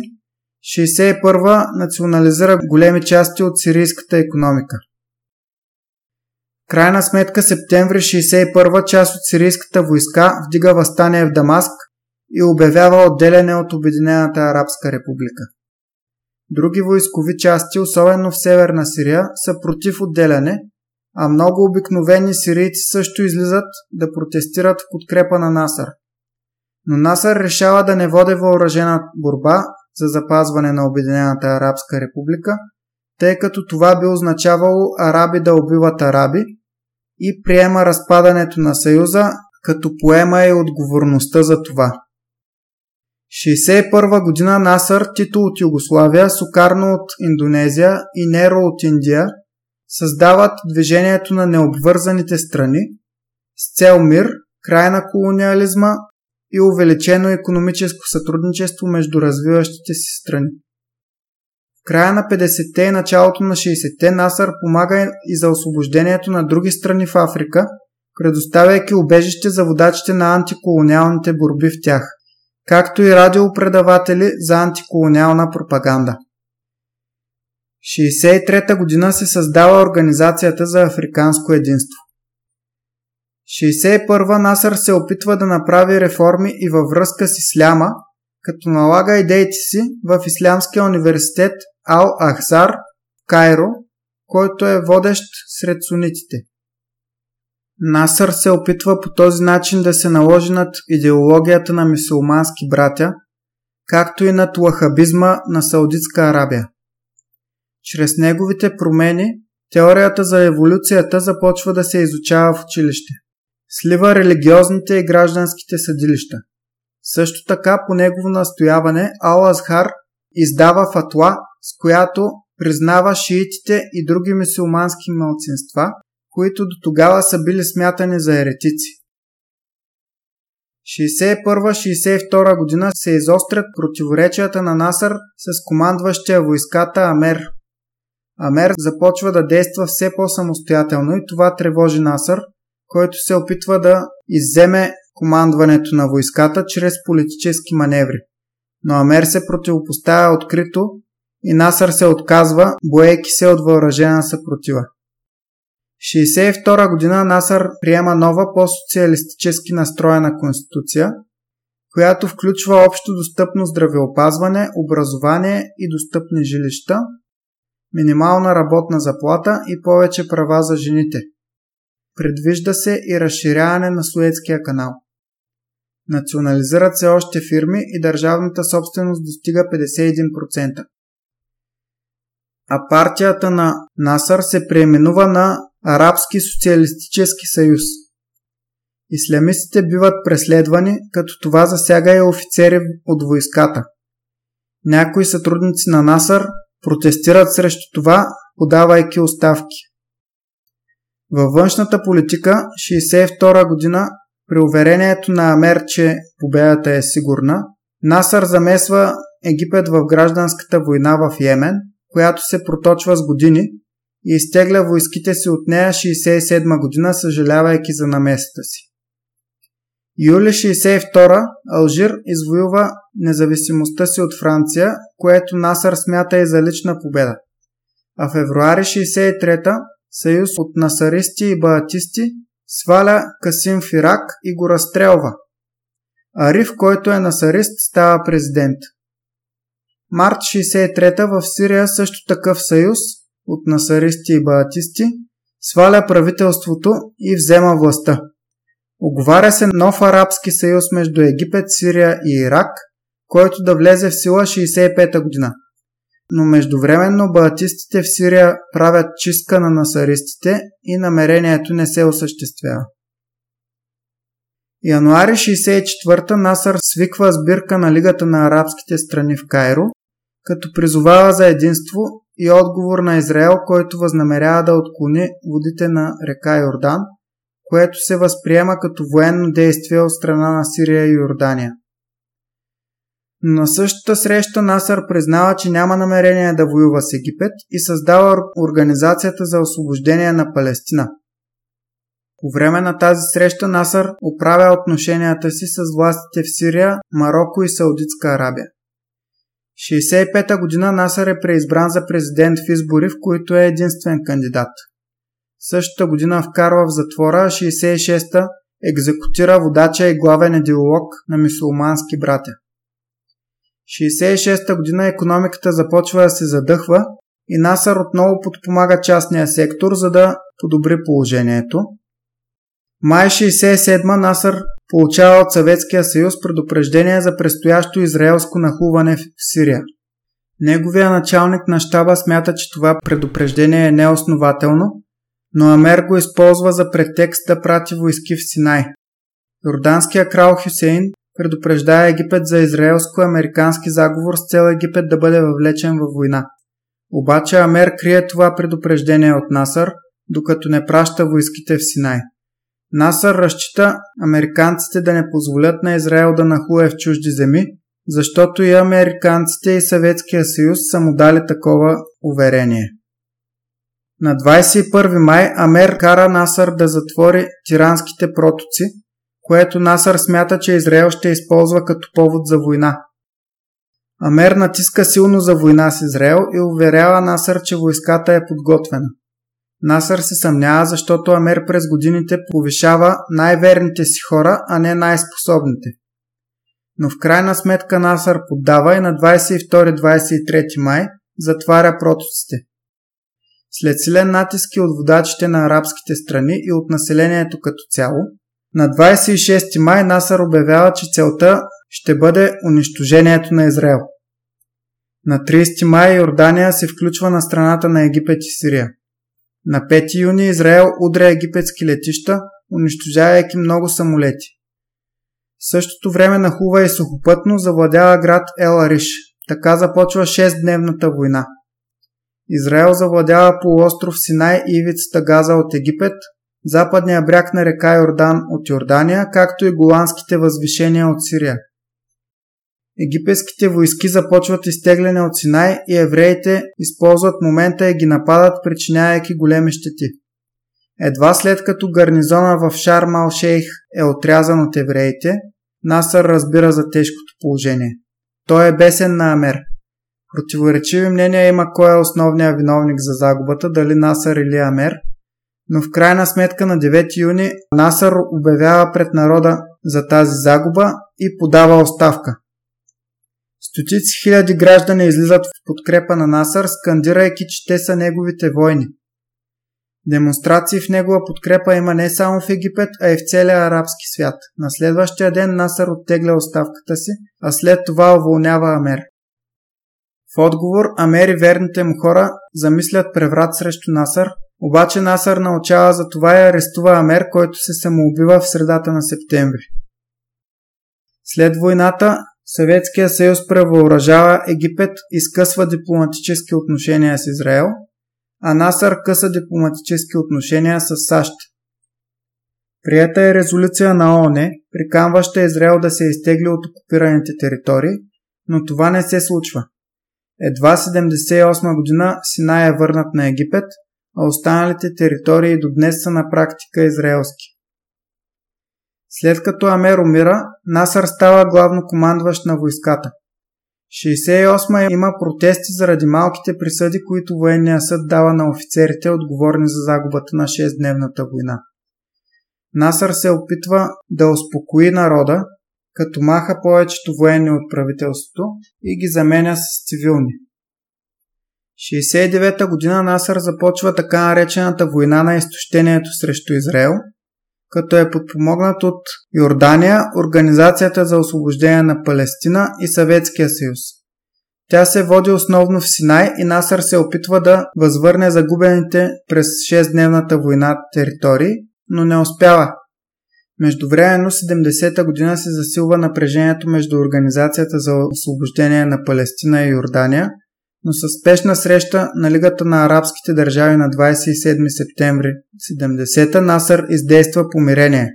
61-та национализира големи части от сирийската економика крайна сметка септември 61 част от сирийската войска вдига възстание в Дамаск и обявява отделяне от Обединената арабска република. Други войскови части, особено в северна Сирия, са против отделяне, а много обикновени сирийци също излизат да протестират в подкрепа на Насър. Но Насър решава да не води въоръжена борба за запазване на Обединената арабска република, тъй като това би означавало араби да убиват араби и приема разпадането на Съюза, като поема и отговорността за това. 61 година Насър, Тито от Югославия, Сукарно от Индонезия и Неро от Индия създават движението на необвързаните страни с цел мир, край на колониализма и увеличено економическо сътрудничество между развиващите си страни. В края на 50-те и началото на 60-те Насър помага и за освобождението на други страни в Африка, предоставяйки убежище за водачите на антиколониалните борби в тях, както и радиопредаватели за антиколониална пропаганда. 63-та година се създава Организацията за африканско единство. 61 Насър се опитва да направи реформи и във връзка с исляма, като налага идеите си в Ислямския университет Ал-Ахзар в Кайро, който е водещ сред сунитите. Насър се опитва по този начин да се наложи над идеологията на мисулмански братя, както и над лахабизма на Саудитска Арабия. Чрез неговите промени теорията за еволюцията започва да се изучава в училище слива религиозните и гражданските съдилища. Също така по негово настояване Ал-Азхар издава фатла, с която признава шиитите и други мусулмански малцинства, които до тогава са били смятани за еретици. 61-62 година се изострят противоречията на Насър с командващия войската Амер. Амер започва да действа все по-самостоятелно и това тревожи Насър, който се опитва да изземе командването на войската чрез политически маневри. Но Амер се противопоставя открито и Насър се отказва, боейки се от въоръжена съпротива. 62 година Насър приема нова по-социалистически настроена конституция, която включва общо достъпно здравеопазване, образование и достъпни жилища, минимална работна заплата и повече права за жените – Предвижда се и разширяване на Суетския канал. Национализират се още фирми и държавната собственост достига 51%. А партията на Насър се преименува на Арабски социалистически съюз. Ислямистите биват преследвани, като това засяга и офицери от войската. Някои сътрудници на Насър протестират срещу това, подавайки оставки. Във външната политика 62 година при уверението на Амер, че победата е сигурна, Насър замесва Египет в гражданската война в Йемен, която се проточва с години и изтегля войските си от нея 67 година, съжалявайки за намесата си. Юли 62 Алжир извоюва независимостта си от Франция, което Насър смята и за лична победа. А февруари 63 съюз от насаристи и баатисти, сваля Касим Фирак и го разстрелва. Ариф, който е насарист, става президент. Март 63-та в Сирия също такъв съюз от насаристи и баатисти сваля правителството и взема властта. Оговаря се нов арабски съюз между Египет, Сирия и Ирак, който да влезе в сила 65-та година но междувременно баатистите в Сирия правят чистка на насаристите и намерението не се осъществява. Януари 64-та Насър свиква сбирка на Лигата на арабските страни в Кайро, като призовава за единство и отговор на Израел, който възнамерява да отклони водите на река Йордан, което се възприема като военно действие от страна на Сирия и Йордания. На същата среща Насър признава, че няма намерение да воюва с Египет и създава Организацията за освобождение на Палестина. По време на тази среща Насър оправя отношенията си с властите в Сирия, Марокко и Саудитска Арабия. 65-та година Насър е преизбран за президент в избори, в които е единствен кандидат. Същата година вкарва в затвора, 66-та екзекутира водача и главен идеолог на мусулмански братя. 66-та година економиката започва да се задъхва и Насър отново подпомага частния сектор, за да подобри положението. Май 67 Насър получава от Съветския съюз предупреждение за предстоящо израелско нахуване в Сирия. Неговия началник на щаба смята, че това предупреждение е неоснователно, но Амер го използва за претекст да прати войски в Синай. Йорданския крал Хюсейн предупреждава Египет за израелско-американски заговор с цел Египет да бъде въвлечен във война. Обаче Амер крие това предупреждение от Насър, докато не праща войските в Синай. Насър разчита американците да не позволят на Израел да нахуе в чужди земи, защото и американците и Съветския съюз са му дали такова уверение. На 21 май Амер кара Насър да затвори тиранските протоци, което Насър смята, че Израел ще използва като повод за война. Амер натиска силно за война с Израел и уверява Насър, че войската е подготвена. Насър се съмнява, защото Амер през годините повишава най-верните си хора, а не най-способните. Но в крайна сметка Насър поддава и на 22-23 май затваря протоците. След силен натиск от водачите на арабските страни и от населението като цяло, на 26 май Насър обявява, че целта ще бъде унищожението на Израел. На 30 май Йордания се включва на страната на Египет и Сирия. На 5 юни Израел удря египетски летища, унищожавайки много самолети. В същото време нахува и сухопътно завладява град Ел Ариш. Така започва 6-дневната война. Израел завладява полуостров Синай и ивицата Газа от Египет, западния бряг на река Йордан от Йордания, както и голандските възвишения от Сирия. Египетските войски започват изтегляне от Синай и евреите използват момента и ги нападат, причинявайки големи щети. Едва след като гарнизона в Шармал Шейх е отрязан от евреите, Насър разбира за тежкото положение. Той е бесен на Амер. Противоречиви мнения има кой е основният виновник за загубата, дали Насър или Амер, но в крайна сметка на 9 юни Насър обявява пред народа за тази загуба и подава оставка. Стотици хиляди граждани излизат в подкрепа на Насър, скандирайки, че те са неговите войни. Демонстрации в негова подкрепа има не само в Египет, а и в целия арабски свят. На следващия ден Насър оттегля оставката си, а след това уволнява Амер. В отговор Амер и верните му хора замислят преврат срещу Насър, обаче Насър научава за това и арестува Амер, който се самоубива в средата на септември. След войната Съветския съюз превъоръжава Египет и скъсва дипломатически отношения с Израел, а Насър къса дипломатически отношения с САЩ. Прията е резолюция на ООН, приканваща Израел да се изтегли от окупираните територии, но това не се случва. Едва 78 година Синай е върнат на Египет, а останалите територии до днес са на практика израелски. След като Амер умира, Насър става главно командващ на войската. 68 има протести заради малките присъди, които военния съд дава на офицерите, отговорни за загубата на 6-дневната война. Насър се опитва да успокои народа, като маха повечето военни от правителството и ги заменя с цивилни. 69-та година Насър започва така наречената война на изтощението срещу Израел – като е подпомогнат от Йордания, Организацията за освобождение на Палестина и Съветския съюз. Тя се води основно в Синай и Насър се опитва да възвърне загубените през 6-дневната война територии, но не успява. Междувременно 70-та година се засилва напрежението между Организацията за освобождение на Палестина и Йордания – но със спешна среща на Лигата на арабските държави на 27 септември 70-та Насър издейства помирение.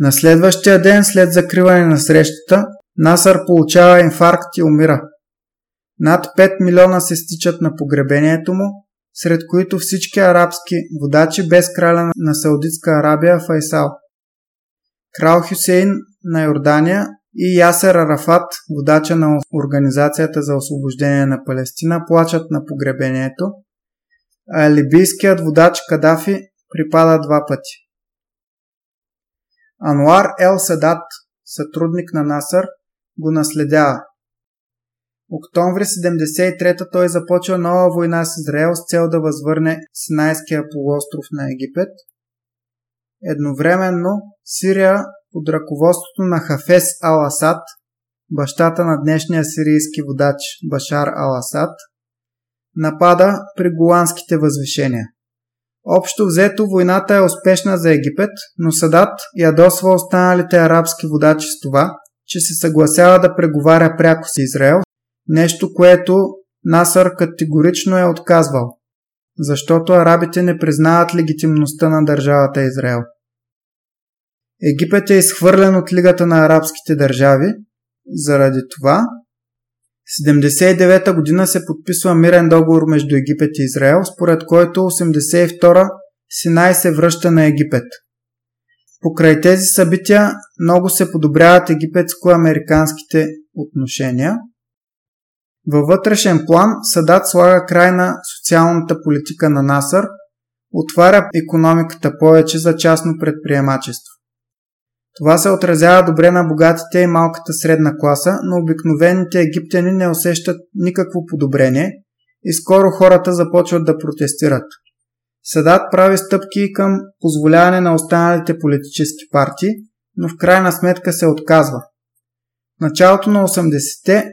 На следващия ден след закриване на срещата, Насър получава инфаркт и умира. Над 5 милиона се стичат на погребението му, сред които всички арабски водачи без краля на Саудитска Арабия Файсал. Крал Хюсейн на Йордания и Ясер Арафат, водача на Организацията за освобождение на Палестина, плачат на погребението, а либийският водач Кадафи припада два пъти. Ануар Ел Садат, сътрудник на Насър, го наследява. Октомври 73-та той започва нова война с Израел с цел да възвърне Синайския полуостров на Египет. Едновременно Сирия под ръководството на Хафес Ал-Асад, бащата на днешния сирийски водач Башар Ал-Асад, напада при голандските възвишения. Общо взето войната е успешна за Египет, но Садат ядосва останалите арабски водачи с това, че се съгласява да преговаря пряко с Израел, нещо, което Насър категорично е отказвал, защото арабите не признават легитимността на държавата Израел. Египет е изхвърлен от Лигата на арабските държави, заради това 79-та година се подписва мирен договор между Египет и Израел, според който 82-та Синай се връща на Египет. Покрай тези събития много се подобряват египетско-американските отношения. Във вътрешен план Садат слага край на социалната политика на Насър, отваря економиката повече за частно предприемачество. Това се отразява добре на богатите и малката средна класа, но обикновените египтяни не усещат никакво подобрение и скоро хората започват да протестират. Садат прави стъпки към позволяване на останалите политически партии, но в крайна сметка се отказва. В началото на 80-те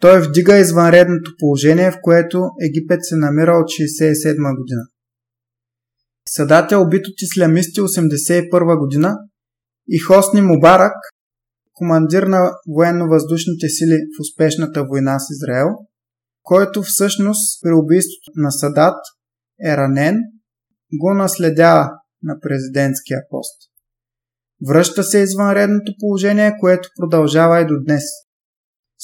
той вдига извънредното положение, в което Египет се намира от 67 година. Садат е убит от ислямисти 81 година и Хосни Мубарак, командир на военно-въздушните сили в успешната война с Израел, който всъщност при убийството на Садат е ранен, го наследява на президентския пост. Връща се извънредното положение, което продължава и до днес.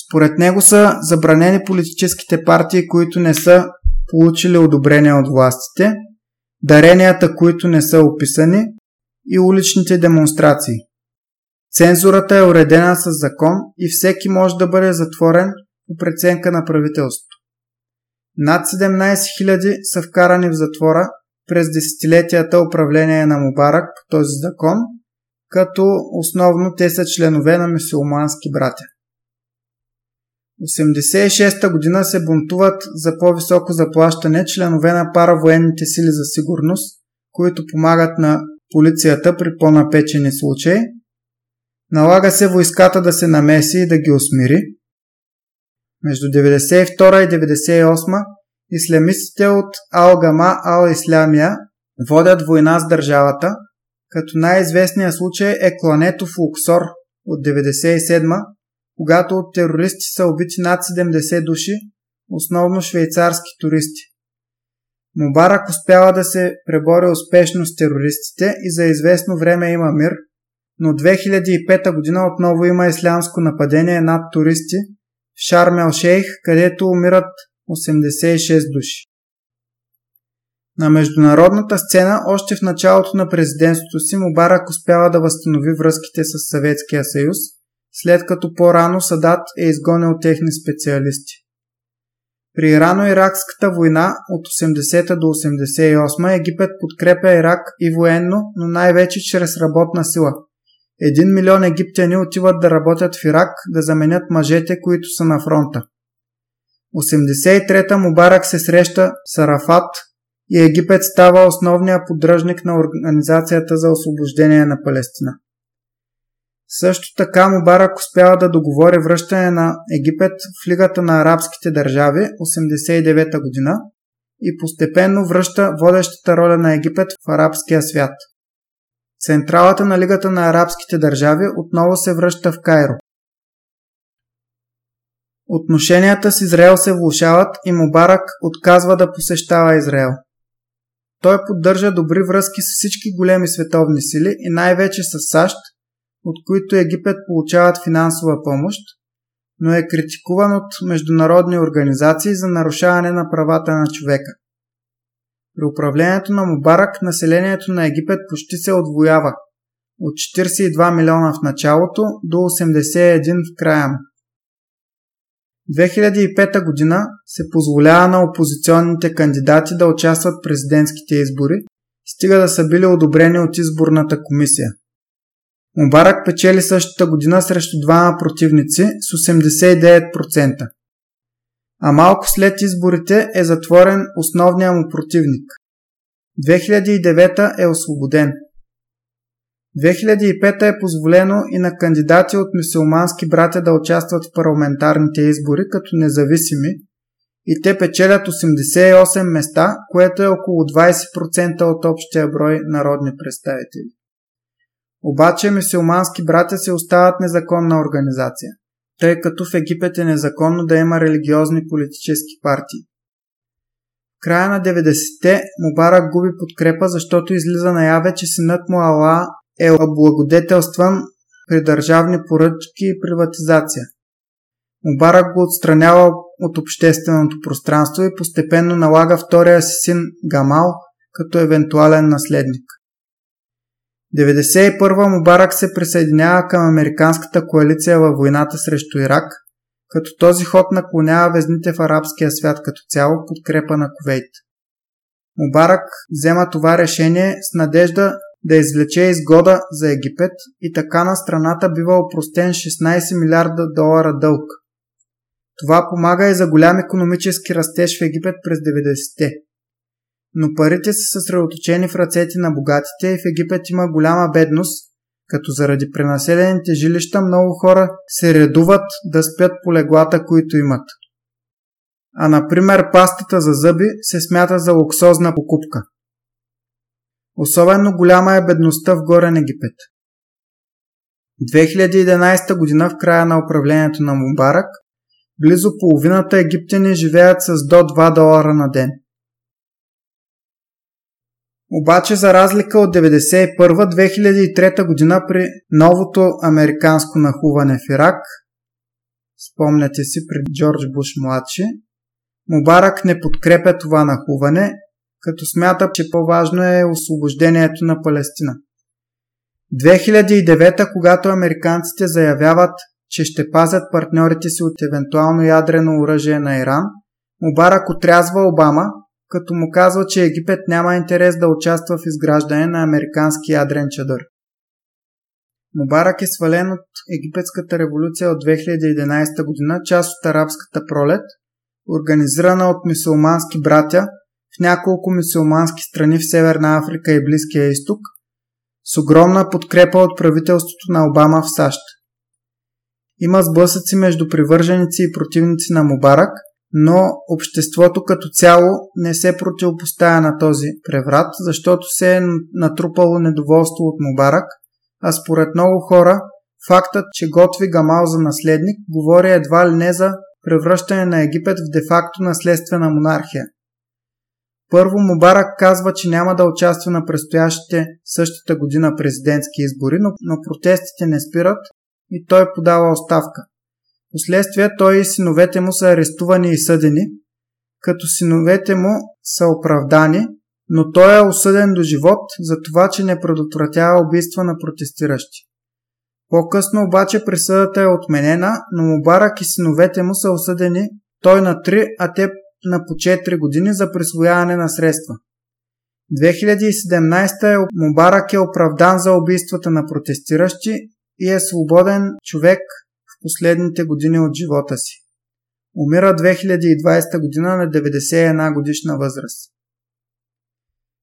Според него са забранени политическите партии, които не са получили одобрение от властите, даренията, които не са описани и уличните демонстрации. Цензурата е уредена с закон и всеки може да бъде затворен по преценка на правителството. Над 17 000 са вкарани в затвора през десетилетията управление на Мубарак по този закон, като основно те са членове на мусулмански братя. 86-та година се бунтуват за по-високо заплащане членове на паравоенните сили за сигурност, които помагат на полицията при по-напечени случаи. Налага се войската да се намеси и да ги усмири. Между 92 и 98 ислямистите от Ал-Гама Ал-Ислямия водят война с държавата, като най-известният случай е клането в Луксор от 97 когато от терористи са убити над 70 души, основно швейцарски туристи. Мубарак успява да се пребори успешно с терористите и за известно време има мир, но 2005 година отново има ислямско нападение над туристи в Шармел Шейх, където умират 86 души. На международната сцена още в началото на президентството си Мубарак успява да възстанови връзките с Съветския съюз, след като по-рано Садат е изгонил техни специалисти. При Ирано-Иракската война от 80 до 88 Египет подкрепя Ирак и военно, но най-вече чрез работна сила. Един милион египтяни отиват да работят в Ирак, да заменят мъжете, които са на фронта. 83-та Мубарак се среща с Арафат и Египет става основния поддръжник на Организацията за освобождение на Палестина. Също така Мубарак успява да договори връщане на Египет в Лигата на арабските държави 89 година и постепенно връща водещата роля на Египет в арабския свят. Централата на Лигата на арабските държави отново се връща в Кайро. Отношенията с Израел се влушават и Мубарак отказва да посещава Израел. Той поддържа добри връзки с всички големи световни сили и най-вече с САЩ, от които Египет получават финансова помощ, но е критикуван от международни организации за нарушаване на правата на човека. При управлението на Мубарак населението на Египет почти се отвоява от 42 милиона в началото до 81 в края му. 2005 година се позволява на опозиционните кандидати да участват в президентските избори, стига да са били одобрени от изборната комисия – Мубарак печели същата година срещу двама противници с 89%. А малко след изборите е затворен основния му противник. 2009 е освободен. 2005 е позволено и на кандидати от мусулмански братя да участват в парламентарните избори като независими и те печелят 88 места, което е около 20% от общия брой народни представители. Обаче мусулмански братя се остават незаконна организация, тъй като в Египет е незаконно да има религиозни политически партии. В края на 90-те Мубарак губи подкрепа, защото излиза наяве, че синът му Ала е облагодетелстван при държавни поръчки и приватизация. Мубарак го отстранява от общественото пространство и постепенно налага втория си син Гамал като евентуален наследник. 1991 Мубарак се присъединява към американската коалиция във войната срещу Ирак, като този ход наклонява везните в арабския свят като цяло подкрепа на Ковейт. Мубарак взема това решение с надежда да извлече изгода за Египет и така на страната бива опростен 16 милиарда долара дълг. Това помага и за голям економически растеж в Египет през 90-те. Но парите са съсредоточени в ръцете на богатите и в Египет има голяма бедност, като заради пренаселените жилища много хора се редуват да спят по леглата, които имат. А например пастата за зъби се смята за луксозна покупка. Особено голяма е бедността в Горен Египет. 2011 година в края на управлението на Мубарак, близо половината египтяни живеят с до 2 долара на ден. Обаче за разлика от 1991-2003 година при новото американско нахуване в Ирак, спомняте си при Джордж Буш младши, Мубарак не подкрепя това нахуване като смята, че по-важно е освобождението на Палестина. 2009, когато американците заявяват, че ще пазят партньорите си от евентуално ядрено оръжие на Иран, Мубарак отрязва Обама, като му казва, че Египет няма интерес да участва в изграждане на американски ядрен чадър. Мубарак е свален от египетската революция от 2011 година, част от арабската пролет, организирана от мусулмански братя, в няколко мусулмански страни в Северна Африка и Близкия изток, с огромна подкрепа от правителството на Обама в САЩ. Има сблъсъци между привърженици и противници на Мубарак, но обществото като цяло не се противопоставя на този преврат, защото се е натрупало недоволство от Мубарак, а според много хора фактът, че готви Гамал за наследник, говори едва ли не за превръщане на Египет в де-факто наследствена монархия. Първо Мубарак казва, че няма да участва на предстоящите същата година президентски избори, но, но протестите не спират и той подава оставка. Последствие той и синовете му са арестувани и съдени, като синовете му са оправдани, но той е осъден до живот за това, че не предотвратява убийства на протестиращи. По-късно обаче присъдата е отменена, но Мубарак и синовете му са осъдени той на 3, а те на по 4 години за присвояване на средства. 2017 е Мубарак е оправдан за убийствата на протестиращи и е свободен човек последните години от живота си. Умира 2020 година на 91 годишна възраст.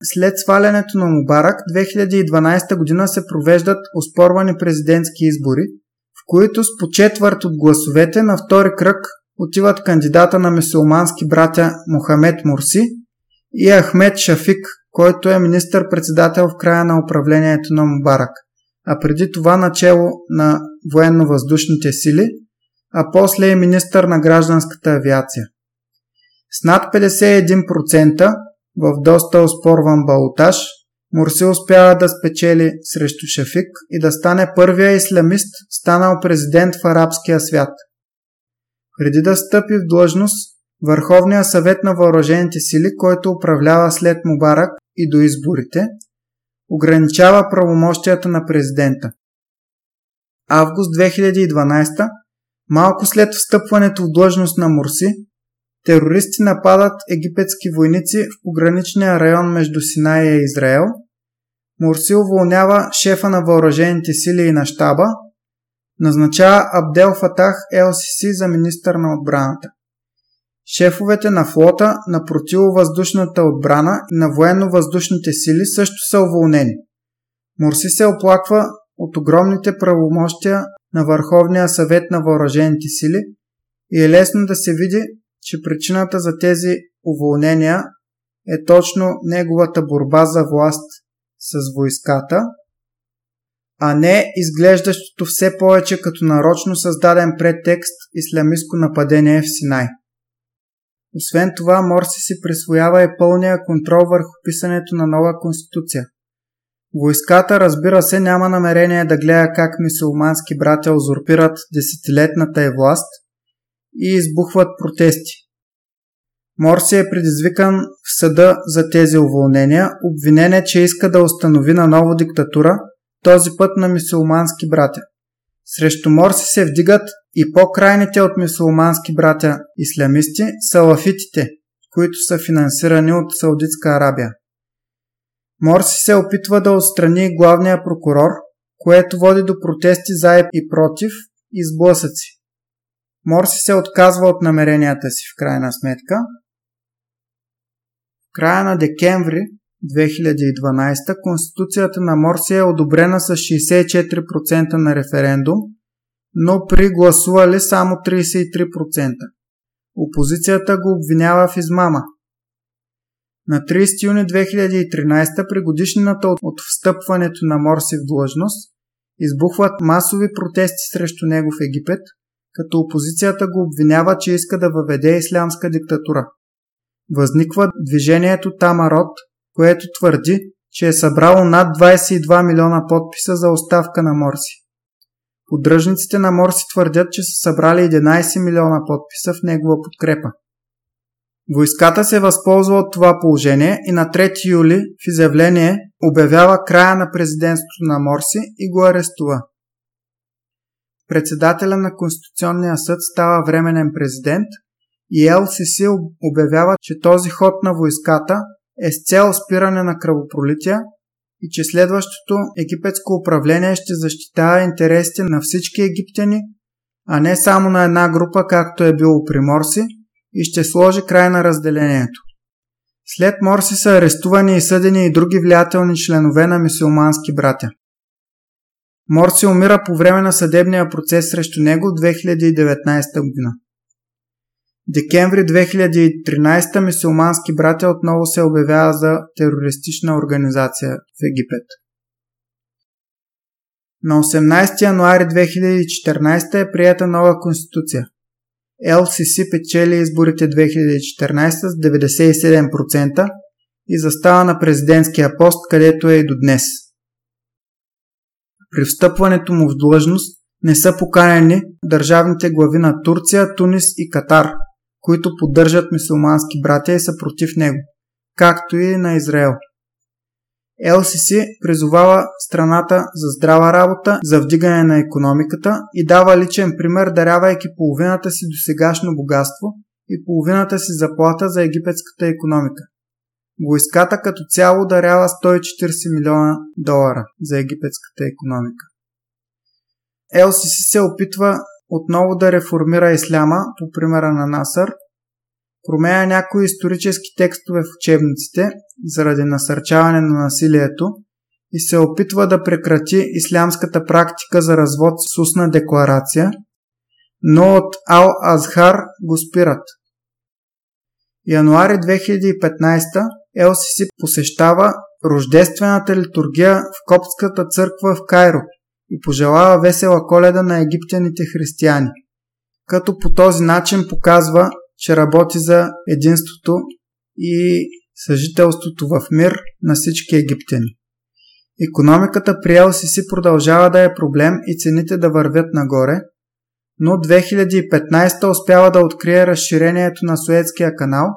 След свалянето на Мубарак, 2012 година се провеждат оспорвани президентски избори, в които с по четвърт от гласовете на втори кръг отиват кандидата на мусулмански братя Мохамед Мурси и Ахмед Шафик, който е министър-председател в края на управлението на Мубарак, а преди това начало на военно-въздушните сили, а после е министър на гражданската авиация. С над 51% в доста оспорван балотаж, Мурси успява да спечели срещу Шафик и да стане първия исламист, станал президент в арабския свят – преди да стъпи в длъжност, Върховния съвет на въоръжените сили, който управлява след Мубарак и до изборите, ограничава правомощията на президента. Август 2012, малко след встъпването в длъжност на Мурси, терористи нападат египетски войници в пограничния район между Синая и Израел. Мурси уволнява шефа на въоръжените сили и на щаба, назначава Абдел Фатах ЛСС за министър на отбраната. Шефовете на флота, на противовъздушната отбрана и на военно-въздушните сили също са уволнени. Морси се оплаква от огромните правомощия на Върховния съвет на въоръжените сили и е лесно да се види, че причината за тези уволнения е точно неговата борба за власт с войската, а не изглеждащото все повече като нарочно създаден предтекст ислямистко нападение в Синай. Освен това, Морси си присвоява и пълния контрол върху писането на нова конституция. Войската, разбира се, няма намерение да гледа как мисулмански братя узурпират десетилетната е власт и избухват протести. Морси е предизвикан в съда за тези уволнения, обвинен е, че иска да установи на ново диктатура, този път на мисулмански братя. Срещу Морси се вдигат и по-крайните от мисулмански братя ислямисти салафитите, които са финансирани от Саудитска Арабия. Морси се опитва да отстрани главния прокурор, което води до протести за и против и сблъсъци. Морси се отказва от намеренията си в крайна сметка. В края на декември 2012 Конституцията на Морси е одобрена с 64% на референдум, но при гласували само 33%. Опозицията го обвинява в измама. На 30 юни 2013 при годишнината от встъпването на Морси в длъжност избухват масови протести срещу него в Египет, като опозицията го обвинява, че иска да въведе ислямска диктатура. Възниква движението Тамарот, което твърди, че е събрало над 22 милиона подписа за оставка на Морси. Поддръжниците на Морси твърдят, че са събрали 11 милиона подписа в негова подкрепа. Войската се възползва от това положение и на 3 юли в изявление обявява края на президентството на Морси и го арестува. Председателя на Конституционния съд става временен президент и ЛСС обявява, че този ход на войската е с цел спиране на кръвопролития и че следващото египетско управление ще защитава интересите на всички египтяни, а не само на една група, както е било при Морси, и ще сложи край на разделението. След Морси са арестувани и съдени и други влиятелни членове на мисулмански братя. Морси умира по време на съдебния процес срещу него 2019 година. Декември 2013 мисулмански братя отново се обявява за терористична организация в Египет. На 18 януари 2014 е прията нова конституция. LCC печели изборите 2014 с 97% и застава на президентския пост, където е и до днес. При встъпването му в длъжност не са поканени държавните глави на Турция, Тунис и Катар, които поддържат мусулмански братя и са против него, както и на Израел. ЛСС призовава страната за здрава работа, за вдигане на економиката и дава личен пример, дарявайки половината си до сегашно богатство и половината си заплата за египетската економика. Войската като цяло дарява 140 милиона долара за египетската економика. ЛСС се опитва отново да реформира исляма по примера на Насър, променя някои исторически текстове в учебниците заради насърчаване на насилието и се опитва да прекрати ислямската практика за развод с устна декларация, но от Ал-Азхар го спират. Януари 2015 ЛСС посещава рождествената литургия в Коптската църква в Кайро и пожелава весела коледа на египтяните християни, като по този начин показва, че работи за единството и съжителството в мир на всички египтяни. Економиката при ЛСС продължава да е проблем и цените да вървят нагоре, но 2015 успява да открие разширението на Суетския канал,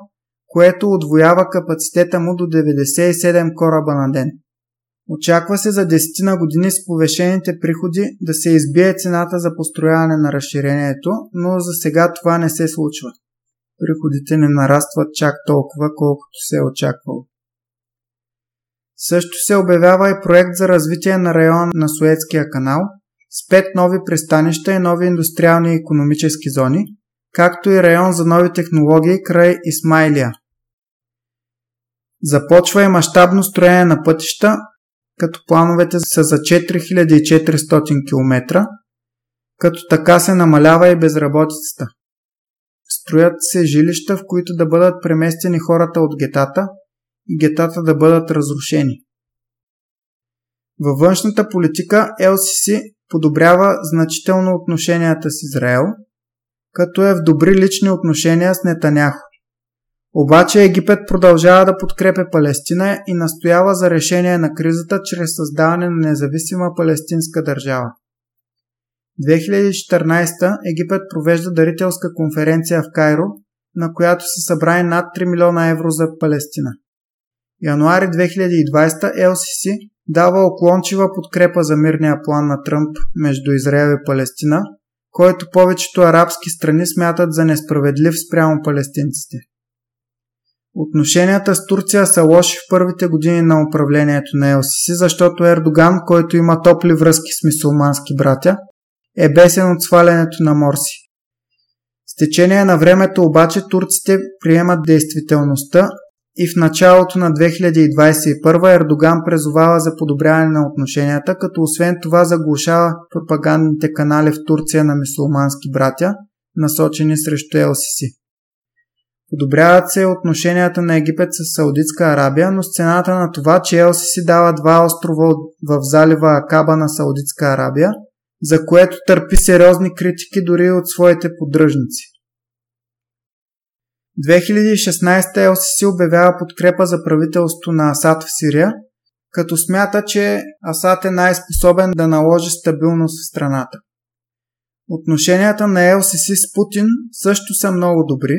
което отвоява капацитета му до 97 кораба на ден. Очаква се за 10 на години с повешените приходи да се избие цената за построяване на разширението, но за сега това не се случва приходите не нарастват чак толкова, колкото се е очаквало. Също се обявява и проект за развитие на района на Суетския канал с пет нови пристанища и нови индустриални и економически зони, както и район за нови технологии край Исмайлия. Започва и мащабно строение на пътища, като плановете са за 4400 км, като така се намалява и безработицата. Строят се жилища, в които да бъдат преместени хората от гетата и гетата да бъдат разрушени. Във външната политика ЛСС подобрява значително отношенията с Израел, като е в добри лични отношения с Нетаняхо. Обаче Египет продължава да подкрепя Палестина и настоява за решение на кризата чрез създаване на независима палестинска държава. 2014 Египет провежда дарителска конференция в Кайро, на която са събрани над 3 милиона евро за Палестина. Януари 2020 ЛСС дава оклончива подкрепа за мирния план на Тръмп между Израел и Палестина, който повечето арабски страни смятат за несправедлив спрямо палестинците. Отношенията с Турция са лоши в първите години на управлението на ЛСС, защото Ердоган, който има топли връзки с мисулмански братя, е бесен от свалянето на Морси. С течение на времето обаче турците приемат действителността и в началото на 2021 Ердоган презовава за подобряване на отношенията, като освен това заглушава пропагандните канали в Турция на мисулмански братя, насочени срещу ЛСС. Подобряват се отношенията на Египет с Саудитска Арабия, но с цената на това, че ЛСС дава два острова в залива Акаба на Саудитска Арабия, за което търпи сериозни критики дори от своите поддръжници. 2016 ЛСС обявява подкрепа за правителството на Асад в Сирия, като смята, че Асад е най-способен да наложи стабилност в страната. Отношенията на ЛСС с Путин също са много добри,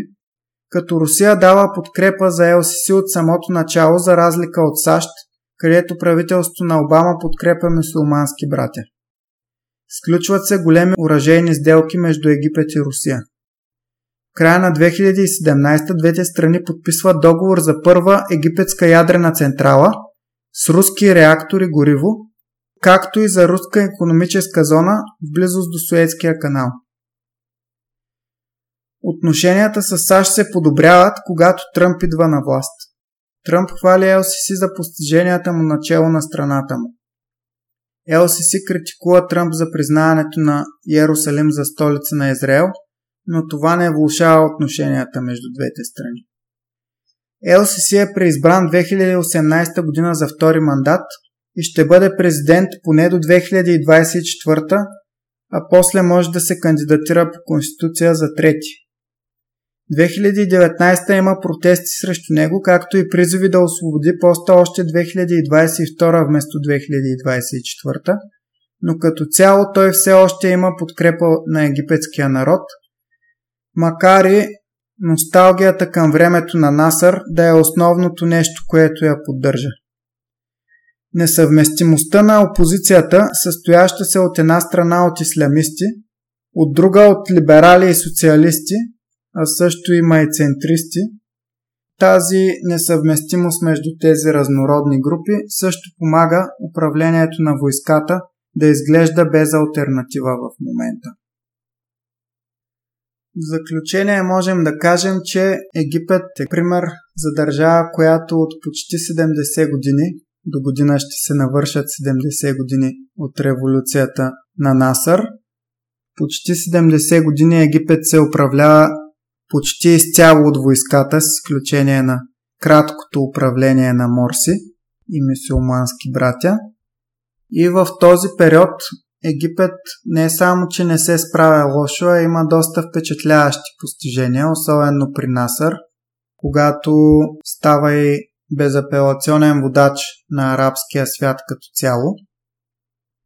като Русия дава подкрепа за ЛСС от самото начало за разлика от САЩ, където правителството на Обама подкрепа мусулмански братя. Сключват се големи уражейни сделки между Египет и Русия. В края на 2017 двете страни подписват договор за първа египетска ядрена централа с руски реактори гориво, както и за руска економическа зона в близост до Суетския канал. Отношенията с САЩ се подобряват, когато Тръмп идва на власт. Тръмп хвали ЛСС за постиженията му начало на страната му. ЛСС критикува Тръмп за признаването на Иерусалим за столица на Израел, но това не влушава отношенията между двете страни. ЛСС е преизбран 2018 година за втори мандат и ще бъде президент поне до 2024, а после може да се кандидатира по конституция за трети. 2019 има протести срещу него, както и призови да освободи поста още 2022 вместо 2024, но като цяло той все още има подкрепа на египетския народ, макар и носталгията към времето на Насър да е основното нещо, което я поддържа. Несъвместимостта на опозицията, състояща се от една страна от ислямисти, от друга от либерали и социалисти, а също има и центристи. Тази несъвместимост между тези разнородни групи също помага управлението на войската да изглежда без альтернатива в момента. В заключение можем да кажем, че Египет е пример за държава, която от почти 70 години, до година ще се навършат 70 години от революцията на Насър, почти 70 години Египет се управлява почти изцяло от войската, с изключение на краткото управление на Морси и мусулмански братя. И в този период Египет не е само, че не се справя лошо, а има доста впечатляващи постижения, особено при Насър, когато става и безапелационен водач на арабския свят като цяло.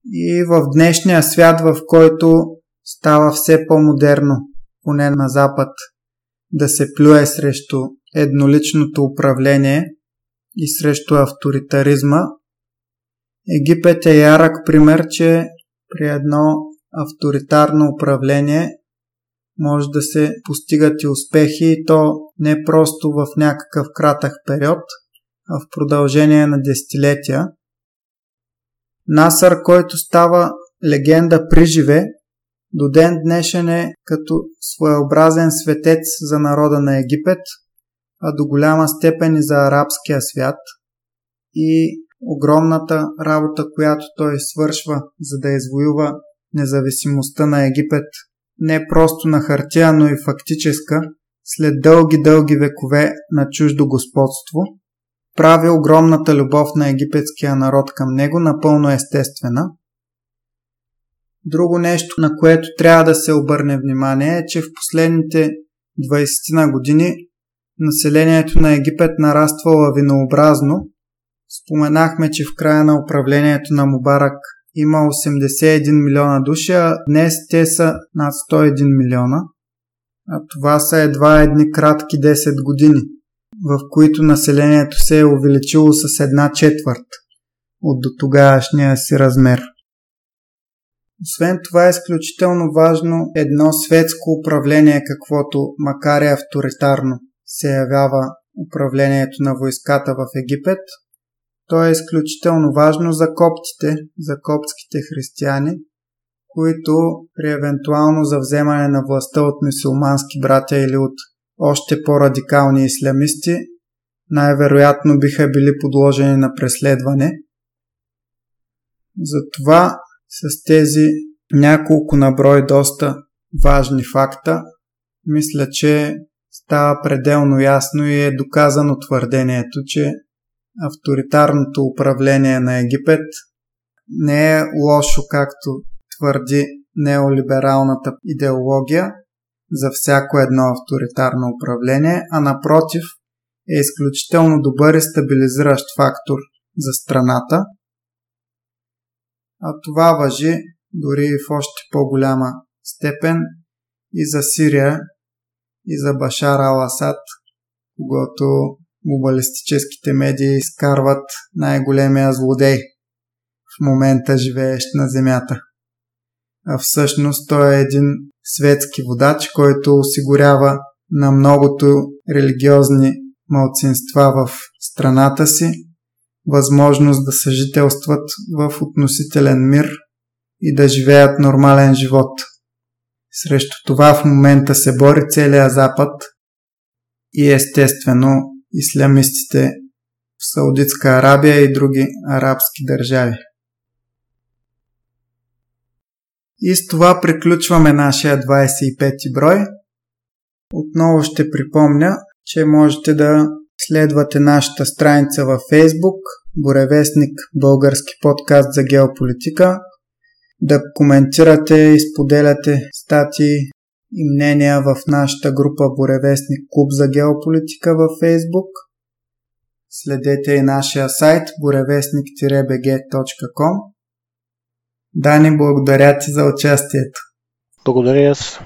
И в днешния свят, в който става все по-модерно, поне на Запад, да се плюе срещу едноличното управление и срещу авторитаризма. Египет е ярък пример, че при едно авторитарно управление може да се постигат и успехи и то не просто в някакъв кратък период, а в продължение на десетилетия. Насър, който става легенда при живе, до ден днешен е като своеобразен светец за народа на Египет, а до голяма степен и за арабския свят. И огромната работа, която той свършва, за да извоюва независимостта на Египет, не просто на хартия, но и фактическа, след дълги-дълги векове на чуждо господство, прави огромната любов на египетския народ към него напълно естествена. Друго нещо, на което трябва да се обърне внимание е, че в последните 20 на години населението на Египет нараства лавинообразно. Споменахме, че в края на управлението на Мубарак има 81 милиона души, а днес те са над 101 милиона. А това са едва едни кратки 10 години, в които населението се е увеличило с една четвърт от до тогавашния си размер. Освен това е изключително важно едно светско управление, каквото, макар и авторитарно, се явява управлението на войската в Египет. То е изключително важно за коптите, за коптските християни, които при евентуално завземане на властта от мусулмански братя или от още по-радикални ислямисти, най-вероятно биха били подложени на преследване. Затова с тези няколко наброй доста важни факта, мисля, че става пределно ясно и е доказано твърдението, че авторитарното управление на Египет не е лошо, както твърди неолибералната идеология за всяко едно авторитарно управление, а напротив е изключително добър и стабилизиращ фактор за страната. А това въжи дори в още по-голяма степен и за Сирия, и за Башар Ал-Асад, когато глобалистическите медии изкарват най-големия злодей в момента живеещ на Земята. А всъщност той е един светски водач, който осигурява на многото религиозни малцинства в страната си възможност да съжителстват в относителен мир и да живеят нормален живот. Срещу това в момента се бори целият Запад и естествено ислямистите в Саудитска Арабия и други арабски държави. И с това приключваме нашия 25 брой. Отново ще припомня, че можете да следвате нашата страница във Facebook, Боревестник Български подкаст за геополитика, да коментирате и споделяте статии и мнения в нашата група Боревестник Клуб за геополитика във Facebook. Следете и нашия сайт borevestnik-bg.com Дани, благодаря ти за участието. Благодаря аз.